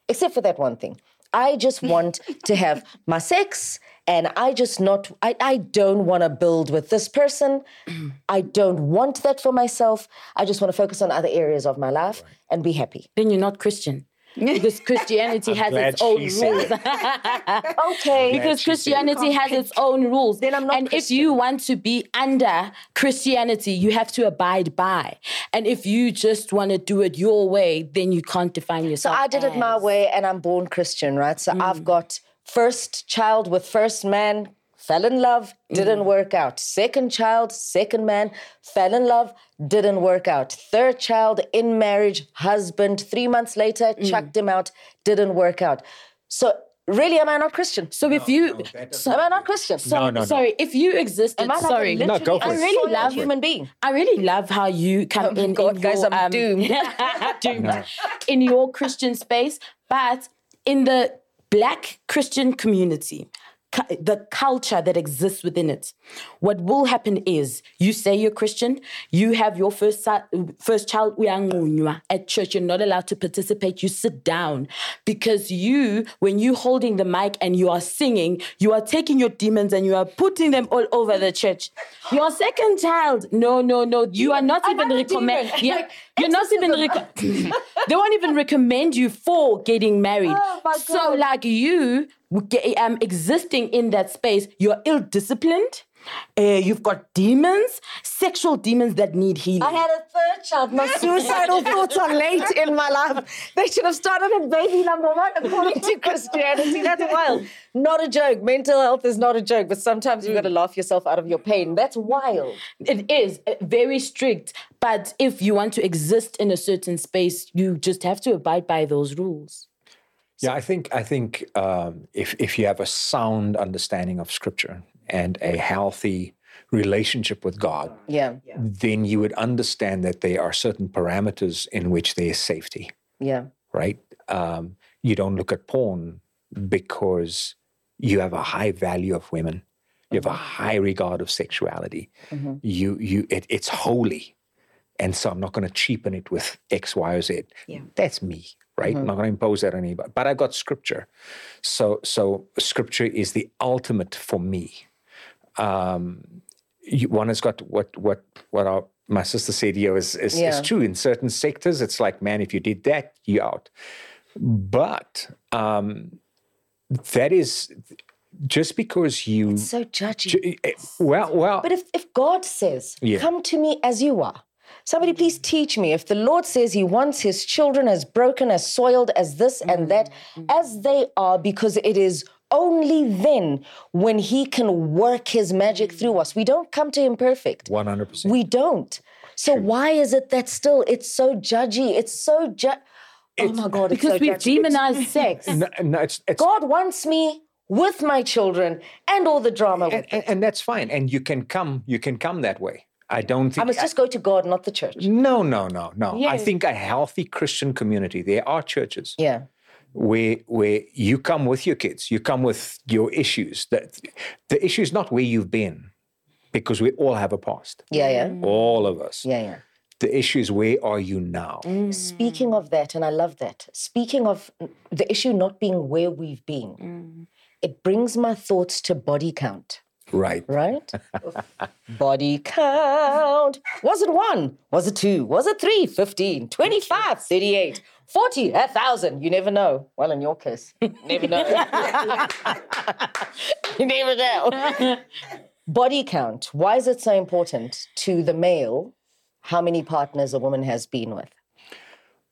Speaker 3: except for that one thing. I just want to have my sex and I just not I, I don't want to build with this person. [clears throat] I don't want that for myself. I just want to focus on other areas of my life and be happy.
Speaker 4: Then you're not Christian. Because [laughs] Christianity has its own rules. [laughs]
Speaker 3: Okay.
Speaker 4: because Christianity has its own rules.
Speaker 3: Then I'm not
Speaker 4: and if you want to be under Christianity, you have to abide by. And if you just want to do it your way, then you can't define yourself. So.
Speaker 3: I did it my way and I'm born Christian, right? So I've mm. got first child with first man, fell in love, didn't work out. Second child, second man, fell in love, didn't work out. Third child, in marriage, husband, three months later, chucked him out, didn't work out. So really, am I not Christian?
Speaker 4: So if you, so,
Speaker 3: Am I not Christian?
Speaker 6: No, no, no.
Speaker 4: sorry, if you existed,
Speaker 3: Am I like a
Speaker 4: sorry,
Speaker 6: No, go for it.
Speaker 4: I really
Speaker 3: soiled
Speaker 4: love
Speaker 3: human being.
Speaker 4: I really love how you come
Speaker 3: Oh
Speaker 4: in.
Speaker 3: God,
Speaker 4: in
Speaker 3: guys,
Speaker 4: your,
Speaker 3: I'm
Speaker 4: um,
Speaker 3: doomed. [laughs]
Speaker 4: doomed. In your Christian space, but in the Black Christian community, cu- the culture that exists within it, what will happen is you say you're Christian, you have your first first child at church, you're not allowed to participate. You sit down because you, when you're holding the mic and you are singing, you are taking your demons and you are putting them all over the church. Your second child, no, no, no, you are not even
Speaker 3: I'm
Speaker 4: recommend. [laughs] Yeah,
Speaker 3: Like,
Speaker 4: you're not even. Reco- [laughs] they won't even recommend you for getting married.
Speaker 3: Oh,
Speaker 4: so, like you, um, existing in that space, you're ill-disciplined. Uh, you've got demons, sexual demons that need healing.
Speaker 3: I had a third child. My suicidal thoughts are late in my life. They should have started at baby number one according to Christianity. That's wild. Not a joke. Mental health is not a joke, but sometimes you've got to laugh yourself out of your pain. That's wild.
Speaker 4: It is uh, very strict, but if you want to exist in a certain space, you just have to abide by those rules.
Speaker 6: Yeah, I think I think um, if if you have a sound understanding of Scripture and a healthy relationship with God,
Speaker 3: Yeah.
Speaker 6: then you would understand that there are certain parameters in which there is safety.
Speaker 3: Yeah.
Speaker 6: Right? Um, you don't look at porn because you have a high value of women. You have a high regard of sexuality. You you it, it's holy, and so I'm not going to cheapen it with X, Y, or Z.
Speaker 5: Yeah.
Speaker 6: That's me, right? I'm not going to impose that on anybody. But I got scripture, so so scripture is the ultimate for me. Um, you, one has got what what what our my sister said here is is,
Speaker 3: Yeah.
Speaker 6: is true in certain sectors. It's like, man, if you did that, you out. But um, that is just because you
Speaker 3: So judgy.
Speaker 6: ju- eh, well well
Speaker 3: But if, if God says,
Speaker 6: Yeah.
Speaker 3: come to me as you are, somebody please teach me. If the Lord says he wants his children as broken, as soiled, as this and that, mm-hmm. as they are, because it is only then when he can work his magic through mm. us. We don't come to him perfect.
Speaker 6: 100%
Speaker 3: We don't. So why is it that still it's so judgy? It's so ju- Oh my God, it's
Speaker 4: Because
Speaker 3: so
Speaker 4: we've
Speaker 3: judgy.
Speaker 4: demonized [laughs] sex.
Speaker 6: no, no, it's, it's
Speaker 3: God wants me with my children and all the drama. with
Speaker 6: and, and, and that's fine and you can come you can come that way i don't think
Speaker 3: I must just go to God, not the church.
Speaker 6: no no no no i think a healthy christian community there are churches
Speaker 3: Yeah.
Speaker 6: where where you come with your kids you come with your issues that the issue is not where you've been because we all have a past
Speaker 3: Yeah, yeah.
Speaker 6: all of us
Speaker 3: Yeah, yeah.
Speaker 6: the issue is where are you now mm.
Speaker 3: Speaking of that, and I love that, speaking of the issue not being where we've been, mm. it brings my thoughts to body count,
Speaker 6: right
Speaker 3: right? [laughs] body count. Was it one? Was it two? Was it three? 15, 25, 38, 40, a thousand. You never know. Well, in your case, [laughs] never know. [laughs] you never know. Body count. Why is it so important to the male? How many partners a woman has been with?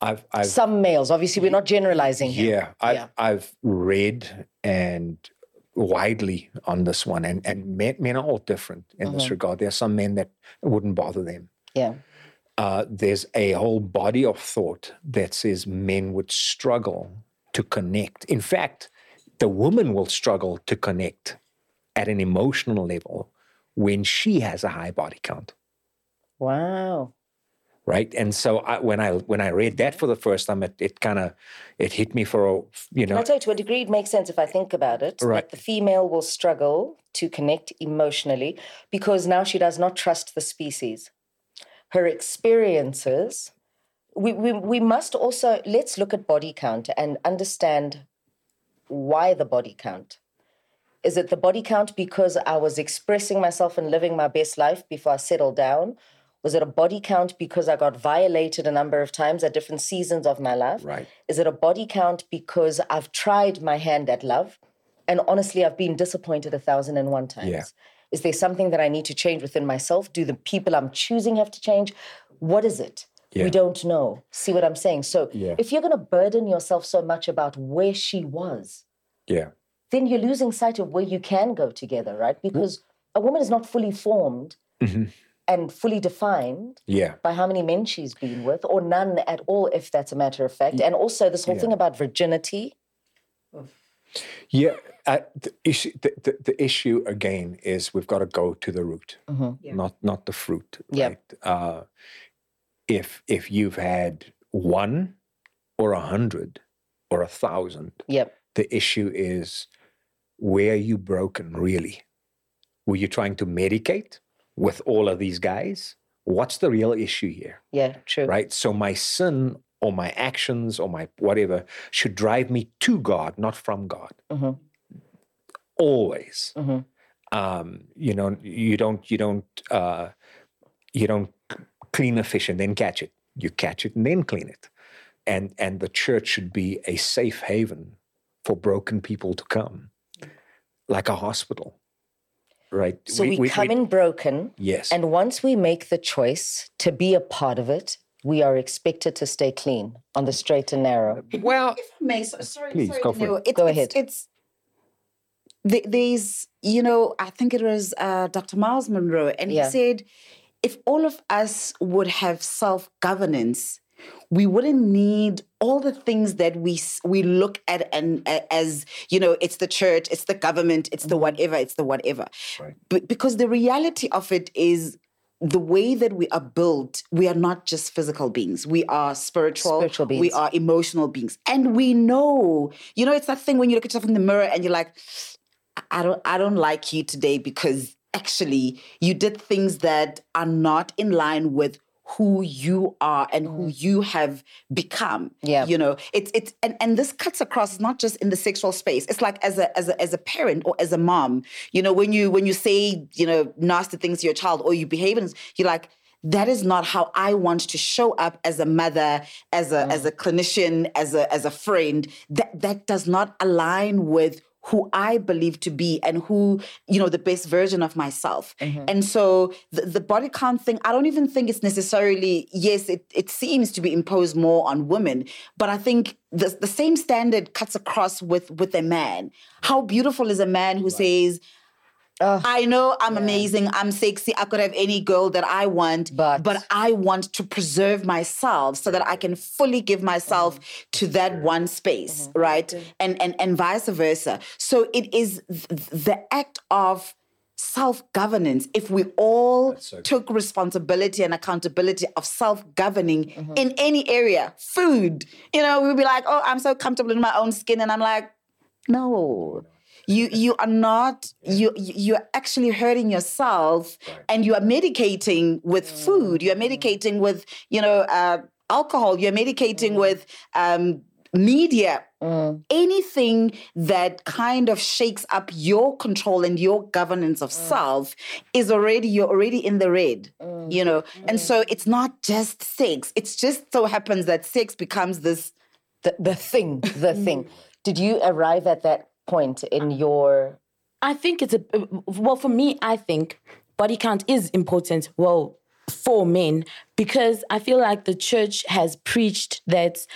Speaker 6: i've i've
Speaker 3: Some males, obviously, we're not generalizing here.
Speaker 6: Yeah, I've
Speaker 3: Yeah.
Speaker 6: I've read and widely on this one, and and men, men are all different in
Speaker 3: Mm-hmm.
Speaker 6: this regard. There are some men that wouldn't bother them.
Speaker 3: Yeah.
Speaker 6: Uh, there's a whole body of thought that says men would struggle to connect. In fact, the woman will struggle to connect at an emotional level when she has a high body count
Speaker 3: Wow.
Speaker 6: Right and so I, when i when i read that for the first time it, it kind of it hit me for a you know
Speaker 3: I'll tell you, to a degree, it makes sense if I think about it.
Speaker 6: Right.
Speaker 3: That the female will struggle to connect emotionally because now she does not trust the species. Her experiences. We, we, we must also, let's look at body count and understand why the body count. Is it the body count because I was expressing myself and living my best life before I settled down? Was it a body count because I got violated a number of times at different seasons of my life?
Speaker 6: Right.
Speaker 3: Is it a body count because I've tried my hand at love and honestly I've been disappointed a thousand and one times?
Speaker 6: Yeah.
Speaker 3: Is there something that I need to change within myself? Do the people I'm choosing have to change? What is it?
Speaker 6: Yeah.
Speaker 3: We don't know. See what I'm saying? So
Speaker 6: Yeah.
Speaker 3: if you're going to burden yourself so much about where she was,
Speaker 6: yeah
Speaker 3: then you're losing sight of where you can go together, right? Because a woman is not fully formed
Speaker 6: Mhm.
Speaker 3: And fully defined
Speaker 6: yeah
Speaker 3: by how many men she's been with, or none at all, if that's a matter of fact. And also, this whole thing about virginity.
Speaker 6: Yeah, uh, the issue the, the, the issue again is we've got to go to the root, not not the fruit.
Speaker 3: Yeah.
Speaker 6: Right? Uh, if if you've had one or a hundred or a thousand,
Speaker 3: Yep.
Speaker 6: the issue is where are you broken really? Were you trying to medicate with all of these guys? What's the real issue here?
Speaker 3: Yeah, true.
Speaker 6: right? So my sin or my actions or my whatever should drive me to God, not from God.
Speaker 3: Mhm.
Speaker 6: Always.
Speaker 3: Mhm.
Speaker 6: Um, you know, you don't, you don't, uh, you don't clean a fish and then catch it. You catch it and then clean it. And and the church should be a safe haven for broken people to come, like a hospital, right?
Speaker 3: So we, come in broken,
Speaker 6: Yes.
Speaker 3: and once we make the choice to be a part of it, we are expected to stay clean on the straight and narrow.
Speaker 6: well,
Speaker 5: May, so, sorry,
Speaker 6: Please,
Speaker 5: sorry,
Speaker 6: go for it.
Speaker 5: It's,
Speaker 3: Go
Speaker 5: it's,
Speaker 3: ahead.
Speaker 5: It's the- there's, you know, I think it was uh, Dr. Myles Munroe, and
Speaker 3: Yeah.
Speaker 5: he said, if all of us would have self governance, we wouldn't need all the things that we we look at and as you know it's the church it's the government it's the mm-hmm. whatever it's the whatever.
Speaker 6: Right.
Speaker 5: Be- because the reality of it is the way that we are built we are not just physical beings. We are spiritual,
Speaker 3: Spiritual
Speaker 5: we are emotional beings. And we know you know it's that thing when you look at yourself in the mirror and you're like I don't I don't like you today because actually you did things that are not in line with who you are and who mm. you have become.
Speaker 3: Yeah.
Speaker 5: You know, it's it's and, and this cuts across not just in the sexual space. It's like as a as a as a parent or as a mom, you know, when you when you say, you know, nasty things to your child or you behave and you're like that is not how I want to show up as a mother, as a as mm. a clinician, as a as a friend. That that does not align with who I believe to be and who, you know, the best version of myself. Mm-hmm. And so the, the body count thing, I don't even think it's necessarily, yes, it, it seems to be imposed more on women, but I think the, the same standard cuts across with, with a man. How beautiful is a man who says, I know I'm amazing, I'm sexy, I could have any girl that I want,
Speaker 3: But- but
Speaker 5: I want to preserve myself so that I can fully give myself to that one space, right? And and and vice versa. So it is th- the act of self-governance. If we all
Speaker 6: so
Speaker 5: took responsibility and accountability of self-governing in any area food you know we'd be like oh i'm so comfortable in my own skin and i'm like no you you are not you you- you're actually hurting yourself and you are medicating with food. You're medicating with you know uh, alcohol. You're medicating with um, media. Mm. Anything that kind of shakes up your control and your governance of mm. self is already you're already in the red mm. you know? And so it's not just sex. It's just so happens that sex becomes this
Speaker 3: The, the thing, the [laughs] thing. Did you arrive at that point in your
Speaker 4: I think it's a well for me. I think body count is important. Well, for men because I feel like the church has preached that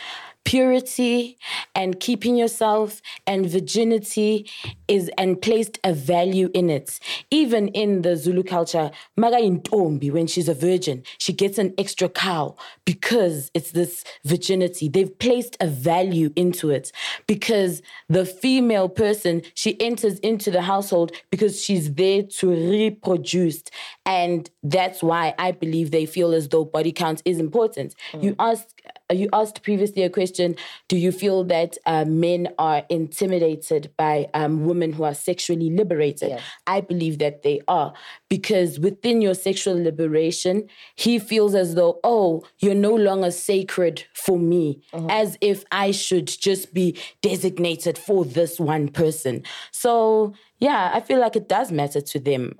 Speaker 4: purity and keeping yourself and virginity is and placed a value in it. Even in the Zulu culture, Maga Intombi, when she's a virgin, she gets an extra cow because it's this virginity. They've placed a value into it because the female person, she enters into the household because she's there to reproduce. And that's why I believe they feel as though body count is important. You mm. asked you asked previously a question do you feel that uh, men are intimidated by um, women who are sexually liberated?
Speaker 3: Yeah.
Speaker 4: i believe that they are because within your sexual liberation he feels as though oh you're no longer sacred for me as if i should just be designated for this one person. So yeah i feel like it does matter to them.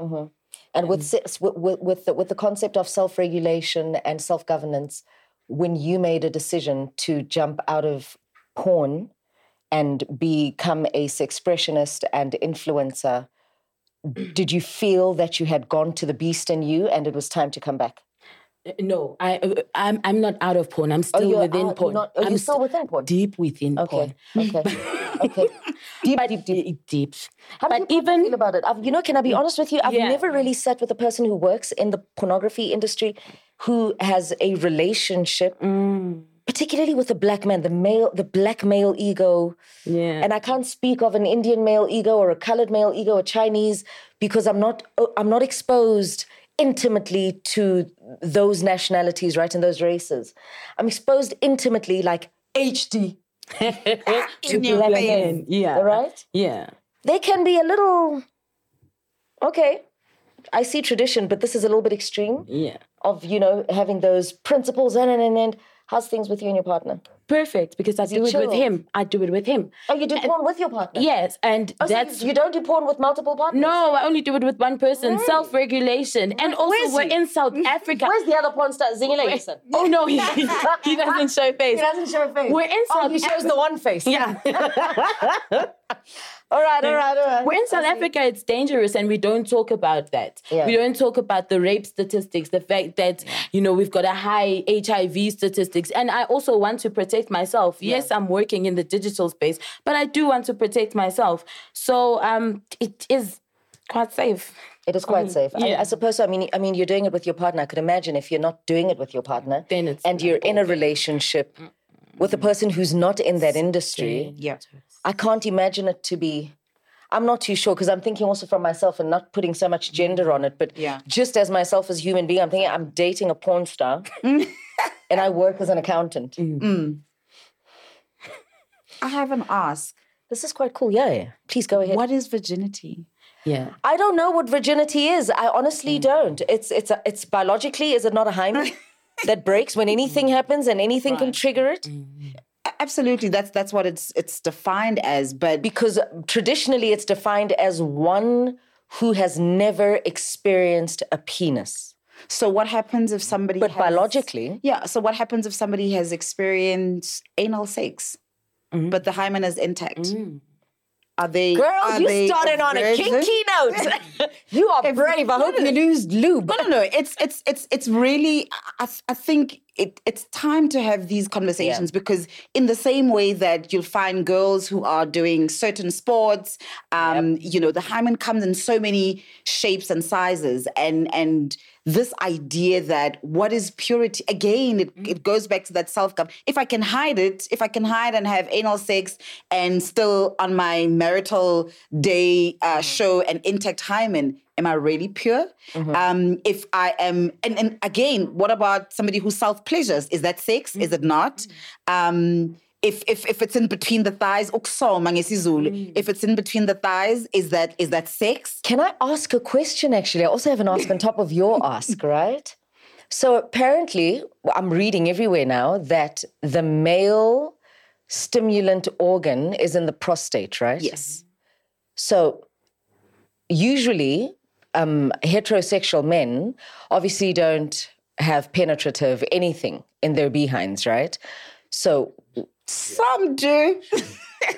Speaker 3: And with with with, with the, with the concept of self-regulation and self-governance when you made a decision to jump out of porn and become a sexpressionist and influencer mm. did you feel that you had gone to the beast in you and it was time to come back
Speaker 4: no i uh, i'm i'm not out of porn i'm still
Speaker 3: you're
Speaker 4: within
Speaker 3: out-
Speaker 4: porn
Speaker 3: not- oh, you're
Speaker 4: i'm
Speaker 3: still within porn?
Speaker 4: deep within porn
Speaker 3: okay okay [laughs] okay deep
Speaker 4: but
Speaker 3: deep deep
Speaker 4: deep.
Speaker 3: How
Speaker 4: but even
Speaker 3: feel about it? I've, you know, can I be honest with you? I've
Speaker 4: Yeah.
Speaker 3: never really sat with a person who works in the pornography industry who has a relationship,
Speaker 4: Mm.
Speaker 3: particularly with the black man, the male, the black male ego.
Speaker 4: Yeah.
Speaker 3: And I can't speak of an Indian male ego or a colored male ego or Chinese because I'm not oh, I'm not exposed intimately to those nationalities, right, and those races. I'm exposed intimately, like HD, [laughs]
Speaker 5: in your
Speaker 3: black
Speaker 5: face.
Speaker 3: men.
Speaker 4: yeah
Speaker 3: right,
Speaker 4: yeah
Speaker 3: they can be a little okay i see tradition but this is a little bit extreme
Speaker 4: yeah
Speaker 3: of you know having those principles and and and, and how's things with you and your partner
Speaker 4: perfect because i
Speaker 3: he
Speaker 4: do it with him. i do it with him.
Speaker 3: Oh you do porn with your partner?
Speaker 4: Yes and
Speaker 3: Oh, so
Speaker 4: that's
Speaker 3: you, you don't do porn with multiple partners?
Speaker 4: No i only do it with one person self-regulation. And also
Speaker 3: Where's
Speaker 4: we're
Speaker 3: he?
Speaker 4: in south [laughs] africa.
Speaker 3: Where's the other porn star? Zingile
Speaker 4: oh no he, [laughs] he doesn't show face.
Speaker 3: He doesn't show face.
Speaker 4: We're in
Speaker 3: oh
Speaker 4: south
Speaker 3: he shows
Speaker 4: Africa.
Speaker 3: the one face.
Speaker 4: Yeah [laughs]
Speaker 3: all right all right all right
Speaker 4: We're in South Africa, it's dangerous, and we don't talk about that.
Speaker 3: Yeah.
Speaker 4: We don't talk about the rape statistics, the fact that, you know, we've got a high HIV statistics. And I also want to protect myself. Yes, I'm working in the digital space, but I do want to protect myself. So um, it is quite safe.
Speaker 3: It is quite safe. I,
Speaker 4: yeah.
Speaker 3: I suppose. So. I mean, I mean, you're doing it with your partner. I could imagine if you're not doing it with your partner,
Speaker 4: Then it's
Speaker 3: and you're in a relationship with a person who's not in that industry.
Speaker 5: Yeah.
Speaker 3: I can't imagine it to be. I'm not too sure because I'm thinking also from myself and not putting so much gender on it. But
Speaker 5: Yeah.
Speaker 3: just as myself as a human being, I'm thinking I'm dating a porn star, [laughs] and I work as an accountant. Mm. Mm.
Speaker 5: I have an ask.
Speaker 3: This is quite cool. Yeah, yeah. Please go ahead.
Speaker 5: What is virginity?
Speaker 4: Yeah.
Speaker 3: I don't know what virginity is. I honestly mm. don't. It's it's a, it's biologically. Is it not a hymen [laughs] that breaks when anything happens and anything can trigger it?
Speaker 5: Absolutely, that's that's what it's it's defined as. But
Speaker 3: Because traditionally, it's defined as one who has never experienced a penis.
Speaker 5: so, what happens if somebody?
Speaker 3: But
Speaker 5: has-
Speaker 3: biologically,
Speaker 5: yeah. So, what happens if somebody has experienced anal sex, mm-hmm. but the hymen is intact? Mm. Are they?
Speaker 3: Girl,
Speaker 5: are
Speaker 3: you
Speaker 5: they
Speaker 3: started on a kinky note. [laughs] you are brave. I hope you lose lube.
Speaker 5: No, no, no. It's it's it's it's really. I, I think it, it's time to have these conversations because in the same way that you'll find girls who are doing certain sports, um, you know, the hymen comes in so many shapes and sizes, and and this idea that what is purity again it, it goes back to that self if i can hide it if i can hide and have anal sex and still on my marital day uh, show an intact hymen am i really pure? Um, if i am and, and again what about somebody who self pleasures is that sex? Is it not? Um, if, if if it's in between the thighs, ukusoma ngesizulu. If it's in between the thighs, is that is that sex?
Speaker 3: Can I ask a question actually? I also have an ask on top of your [laughs] ask, right? So apparently, I'm reading everywhere now that the male stimulant organ is in the prostate, right?
Speaker 5: Yes.
Speaker 3: So usually, um, heterosexual men obviously don't have penetrative anything in their behinds, right? So
Speaker 5: Some do. [laughs]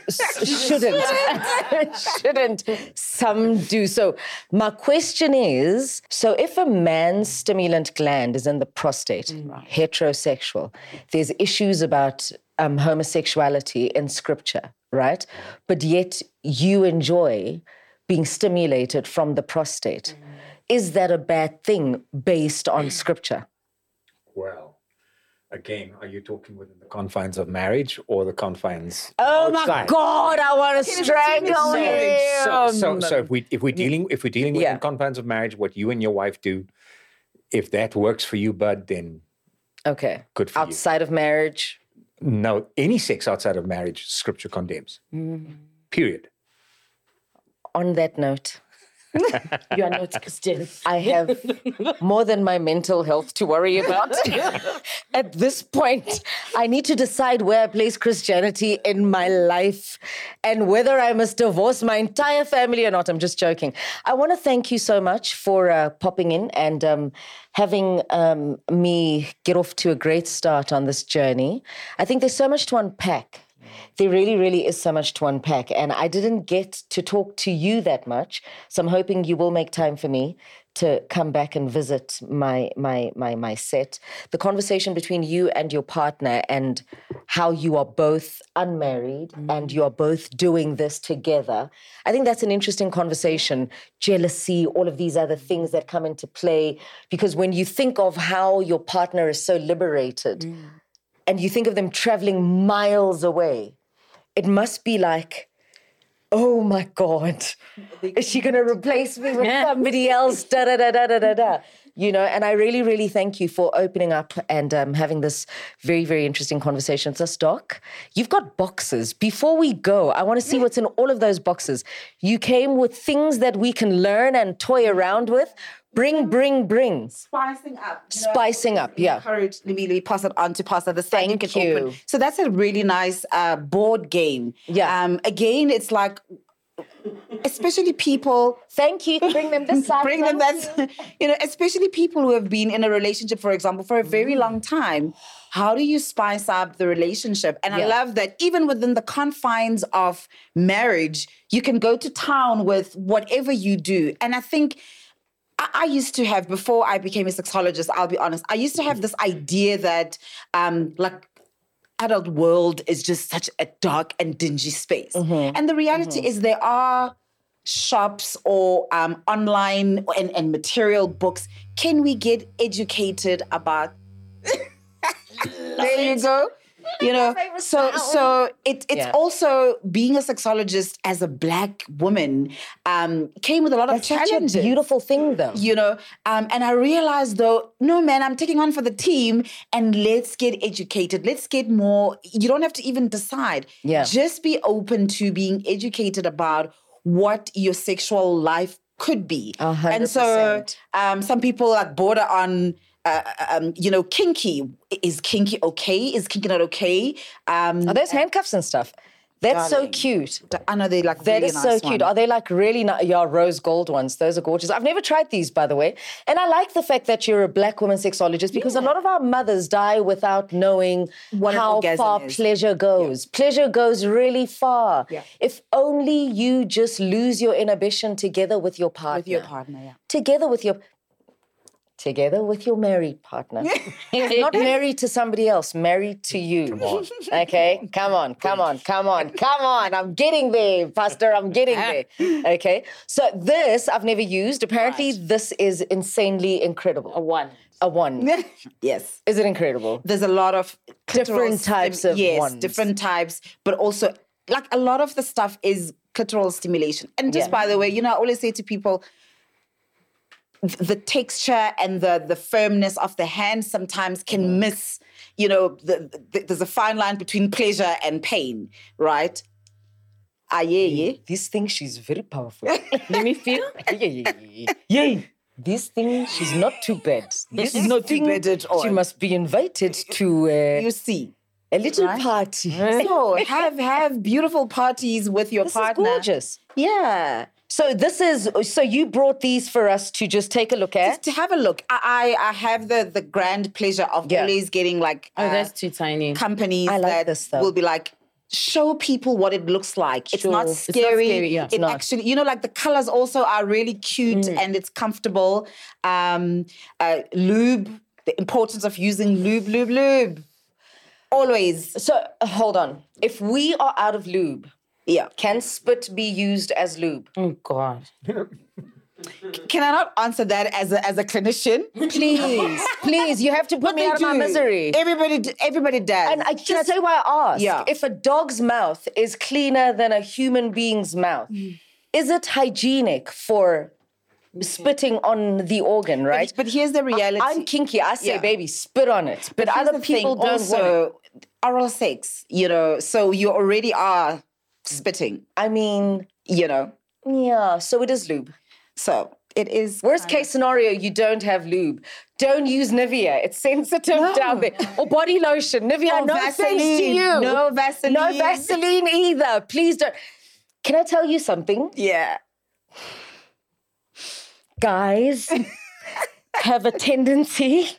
Speaker 3: shouldn't. [laughs] Shouldn't. Some do. So my question is so if a man's stimulant gland is in the prostate heterosexual there's issues about um, homosexuality in scripture right? But yet you enjoy being stimulated from the prostate. Is that a bad thing based on scripture?
Speaker 6: Well, again, are you talking within the confines of marriage or the confines?
Speaker 3: oh my god i want to strangle him
Speaker 6: So, so, so if we if we're dealing if we're dealing within
Speaker 3: Yeah.
Speaker 6: confines of marriage, what you and your wife do, if that works for you, bud, then
Speaker 3: okay
Speaker 6: Good for you.
Speaker 3: outside of marriage
Speaker 6: no, any sex outside of marriage, Scripture condemns.
Speaker 3: Mm.
Speaker 6: Period.
Speaker 3: on that note [laughs]
Speaker 4: You are not Christian.
Speaker 3: I have [laughs] more than my mental health to worry about. [laughs] At this point, I need to decide where I place Christianity in my life and whether I must divorce my entire family or not. I'm just joking. I want to thank you so much for uh, popping in and um, having um, me get off to a great start on this journey. I think there's so much to unpack there really, really is so much to unpack. And I didn't get to talk to you that much. So I'm hoping you will make time for me to come back and visit my my my my set. The conversation between you and your partner and how you are both unmarried mm. and you are both doing this together. I think that's an interesting conversation. Jealousy, all of these other things that come into play. Because when you think of how your partner is so liberated mm. And you think of them traveling miles away, it must be like, oh my God, is she going to replace me with somebody else? Da da da da da da da. You know, and I really, really thank you for opening up and um, having this very, very interesting conversation with us, Doc. You've got boxes. Before we go, I want to see what's in all of those boxes. You came with things that we can learn and toy around with. Bring, bring, bring.
Speaker 5: Spicing up. you know,
Speaker 3: Spicing up, yeah.
Speaker 5: Encourage let me, let me pass it on to Pastor. The side
Speaker 3: Thank
Speaker 5: can open.
Speaker 3: you.
Speaker 5: So that's a really nice uh, board game.
Speaker 3: Yeah.
Speaker 5: Um, again, it's like, especially people
Speaker 3: Thank you. Bring them this [laughs] side.
Speaker 5: bring them that's [laughs] you know especially people who have been in a relationship for example for a very long time how do you spice up the relationship and i love that even within the confines of marriage you can go to town with whatever you do and i think I I used to have before I became a sexologist. I'll be honest. I used to have this idea that, um, like, adult world is just such a dark and dingy space. And the reality is there are shops or um, online and, and material books. Can we get educated about? [laughs] there you go. You know, so so it, it's
Speaker 3: Yeah.
Speaker 5: also being a sexologist as a black woman um, came with a lot of
Speaker 3: That's such a
Speaker 5: challenges
Speaker 3: beautiful thing, though.
Speaker 5: you know um, and i realized though no man i'm taking on for the team and let's get educated let's get more you don't have to even decide
Speaker 3: Yeah.
Speaker 5: just be open to being educated about what your sexual life could be
Speaker 3: A hundred
Speaker 5: and so um, some people like border on uh, um, you know kinky is kinky okay is kinky not okay um,
Speaker 3: Are those handcuffs and stuff? That's so cute.
Speaker 5: I know they like
Speaker 3: That
Speaker 5: really
Speaker 3: is
Speaker 5: nice
Speaker 3: so cute.
Speaker 5: one.
Speaker 3: Are they like really nice? Yeah, rose gold ones. Those are gorgeous. I've never tried these, by the way. And I like the fact that you're a black woman sexologist because a lot of our mothers die without knowing
Speaker 5: What
Speaker 3: how far
Speaker 5: is.
Speaker 3: pleasure goes. Pleasure goes really far.
Speaker 5: Yeah.
Speaker 3: If only you just lose your inhibition together with your partner.
Speaker 5: with your partner, yeah.
Speaker 3: Together with your together with your married partner. [laughs] Not married to somebody else, married to you. Come on. Okay? Come on, come on, come on, come on. I'm getting there, Pastor. I'm getting there. [laughs] Okay. So this I've never used. Apparently, this is insanely incredible.
Speaker 4: A one.
Speaker 3: A one. [laughs]
Speaker 5: yes.
Speaker 3: Is it incredible?
Speaker 5: There's a lot of
Speaker 3: Different types of
Speaker 5: yes,
Speaker 3: ones.
Speaker 5: different types, but also like a lot of the stuff is clitoral stimulation. And just
Speaker 3: Yeah.
Speaker 5: by the way, you know, I always say to people, th- the texture and the the firmness of the hand sometimes can
Speaker 3: Mm-hmm.
Speaker 5: miss. You know, the, the, there's a fine line between pleasure and pain, right? Ah, yeah, yeah.
Speaker 3: This thing, she's very powerful. [laughs]
Speaker 4: Let me feel. [laughs]
Speaker 3: yeah, yeah, yeah, yeah. yeah. This thing, she's not too bad. This
Speaker 5: She's not too bad at all.
Speaker 3: She must be invited to uh,
Speaker 5: You see.
Speaker 3: a little
Speaker 5: right?
Speaker 3: party.
Speaker 5: So [laughs] have have beautiful parties with your
Speaker 3: This
Speaker 5: partner.
Speaker 3: is gorgeous.
Speaker 5: Yeah.
Speaker 3: So this is so you brought these for us to just take a look at.
Speaker 5: Just to have a look. I I, I have the the grand pleasure of
Speaker 3: Yeah.
Speaker 5: always getting like
Speaker 4: Oh,
Speaker 5: uh,
Speaker 4: that's too tiny.
Speaker 5: companies
Speaker 3: I like
Speaker 5: that
Speaker 3: this, though.
Speaker 5: will be like show people what it looks like. It's not
Speaker 3: Sure. It's not
Speaker 5: scary.
Speaker 4: scary, yeah.
Speaker 5: It
Speaker 3: not. Mm.
Speaker 5: actually, you know, like the colors also are really cute and it's comfortable. Um, uh, lube, the importance of using lube, lube, lube. Always,
Speaker 3: So uh, hold on. If we are out of lube,
Speaker 5: yeah.
Speaker 3: can spit be used as lube?
Speaker 4: Oh God.
Speaker 5: Can I not answer that as a as a clinician?
Speaker 3: Please, [laughs] please, you have to put me
Speaker 5: They
Speaker 3: out of my misery.
Speaker 5: Everybody, everybody does.
Speaker 3: And I can I tell you why I ask?
Speaker 5: Yeah.
Speaker 3: If a dog's mouth is cleaner than a human being's mouth,
Speaker 5: Mm.
Speaker 3: is it hygienic for spitting on the organ, right?
Speaker 5: but here's the reality.
Speaker 3: I'm kinky. I say,
Speaker 5: Yeah.
Speaker 3: baby, spit on it. But,
Speaker 5: here's
Speaker 3: other people don't want it.
Speaker 5: also oral sex. You know, so you already are Mm. spitting.
Speaker 3: I mean,
Speaker 5: You know,
Speaker 3: yeah. So it is lube.
Speaker 5: so it is.
Speaker 3: Worst case scenario, you don't have lube. Don't use Nivea. It's sensitive down there. Or body lotion. Nivea,
Speaker 5: Or
Speaker 3: no offense to
Speaker 5: Vaseline.
Speaker 3: you.
Speaker 5: No Vaseline.
Speaker 3: No Vaseline either. Please don't. Can I tell you something?
Speaker 5: Yeah.
Speaker 3: Guys [laughs] have a tendency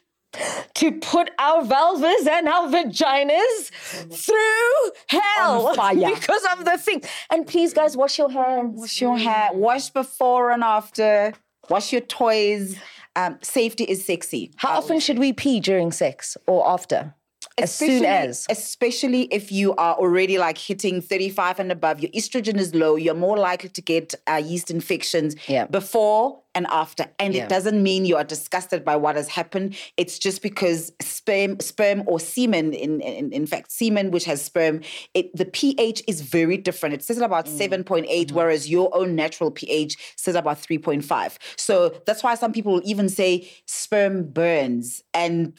Speaker 3: to put our vulvas and our vaginas through hell [laughs]
Speaker 5: fire.
Speaker 3: because of the thing. And please, guys, wash your hands.
Speaker 5: Wash your hair. Wash before and after. Wash your toys. Um, safety is sexy.
Speaker 3: How often should we pee during sex or after? As soon
Speaker 5: Especially-
Speaker 3: as.
Speaker 5: especially if you are already like hitting 35 and above your estrogen is low you're more likely to get uh, yeast infections
Speaker 3: Yeah.
Speaker 5: before and after and
Speaker 3: Yeah.
Speaker 5: it doesn't mean you are disgusted by what has happened it's just because sperm sperm or semen in in, in fact semen which has sperm it the ph is very different it says about 7.8
Speaker 3: Mm-hmm.
Speaker 5: whereas your own natural ph says about 3.5 so that's why some people even say sperm burns and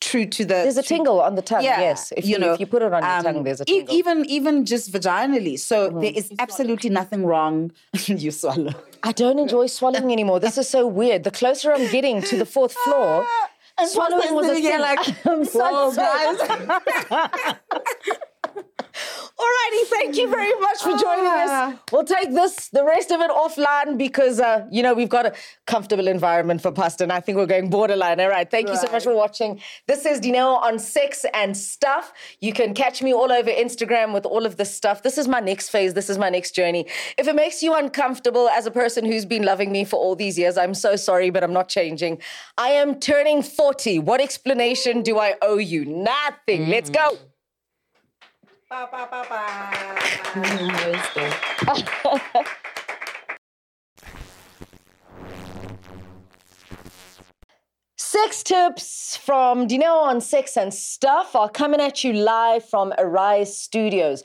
Speaker 5: true to the
Speaker 3: There's a tingle on the tongue, yes. If you,
Speaker 5: know,
Speaker 3: if you put it on your
Speaker 5: um,
Speaker 3: tongue, there's a tingle.
Speaker 5: even even just vaginally. So there is absolutely nothing wrong. [laughs] you swallow.
Speaker 3: I don't enjoy swallowing anymore. This is so weird. The closer I'm getting to the fourth floor, [laughs] swallowing was a thing.
Speaker 5: like, [laughs]
Speaker 3: I'm so
Speaker 5: "Whoa,
Speaker 3: sorry. Alrighty, thank you very much for joining us.
Speaker 5: Ah.
Speaker 3: We'll take this, the rest of it offline because, uh, you know, we've got a comfortable environment for Pastor and I think we're going borderline. All right, thank you so much for watching. This is Dineo on sex and stuff. You can catch me all over Instagram with all of this stuff. This is my next phase. This is my next journey. If it makes you uncomfortable as a person who's been loving me for all these years, I'm so sorry, but I'm not changing. I am turning 40. What explanation do I owe you? Nothing. Let's go. Sex tips from Dineo on sex and stuff are coming at you live from Arise Studios.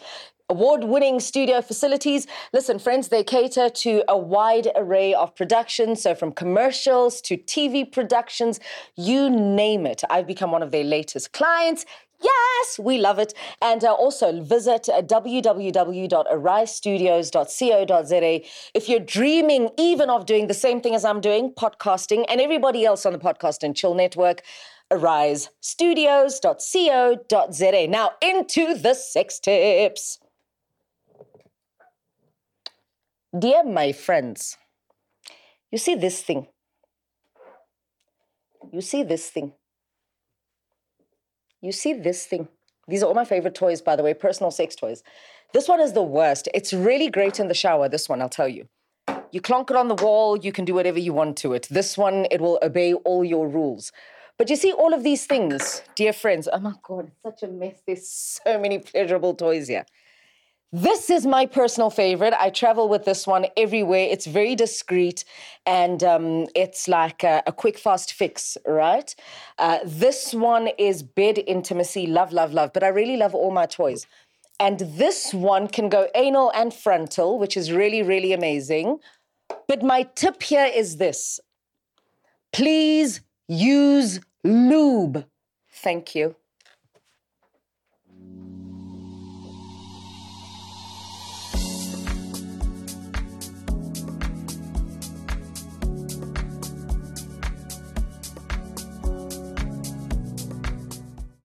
Speaker 3: Award winning studio facilities. Listen, friends, they cater to a wide array of productions. So, from commercials to TV productions, you name it. I've become one of their latest clients. Yes, we love it. And uh, also visit uh, www.arisestudios.co.za. If you're dreaming even of doing the same thing as I'm doing, podcasting, and everybody else on the Podcast and Chill Network, arisestudios.co.za. Now, into the sex tips. Dear my friends, you see this thing. You see this thing. You see this thing. These are all my favorite toys, by the way, personal sex toys. This one is the worst. It's really great in the shower, this one, I'll tell you. You clonk it on the wall, you can do whatever you want to it. This one, it will obey all your rules. But you see, all of these things, dear friends, oh my God, it's such a mess. There's so many pleasurable toys here. This is my personal favorite. I travel with this one everywhere. It's very discreet and um, it's like a, a, quick, fast fix, right? Uh, this one is bed intimacy, love, love, love. But I really love all my toys. And this one can go anal and frontal, which is really, really amazing. But my tip here is this please use lube. Thank you.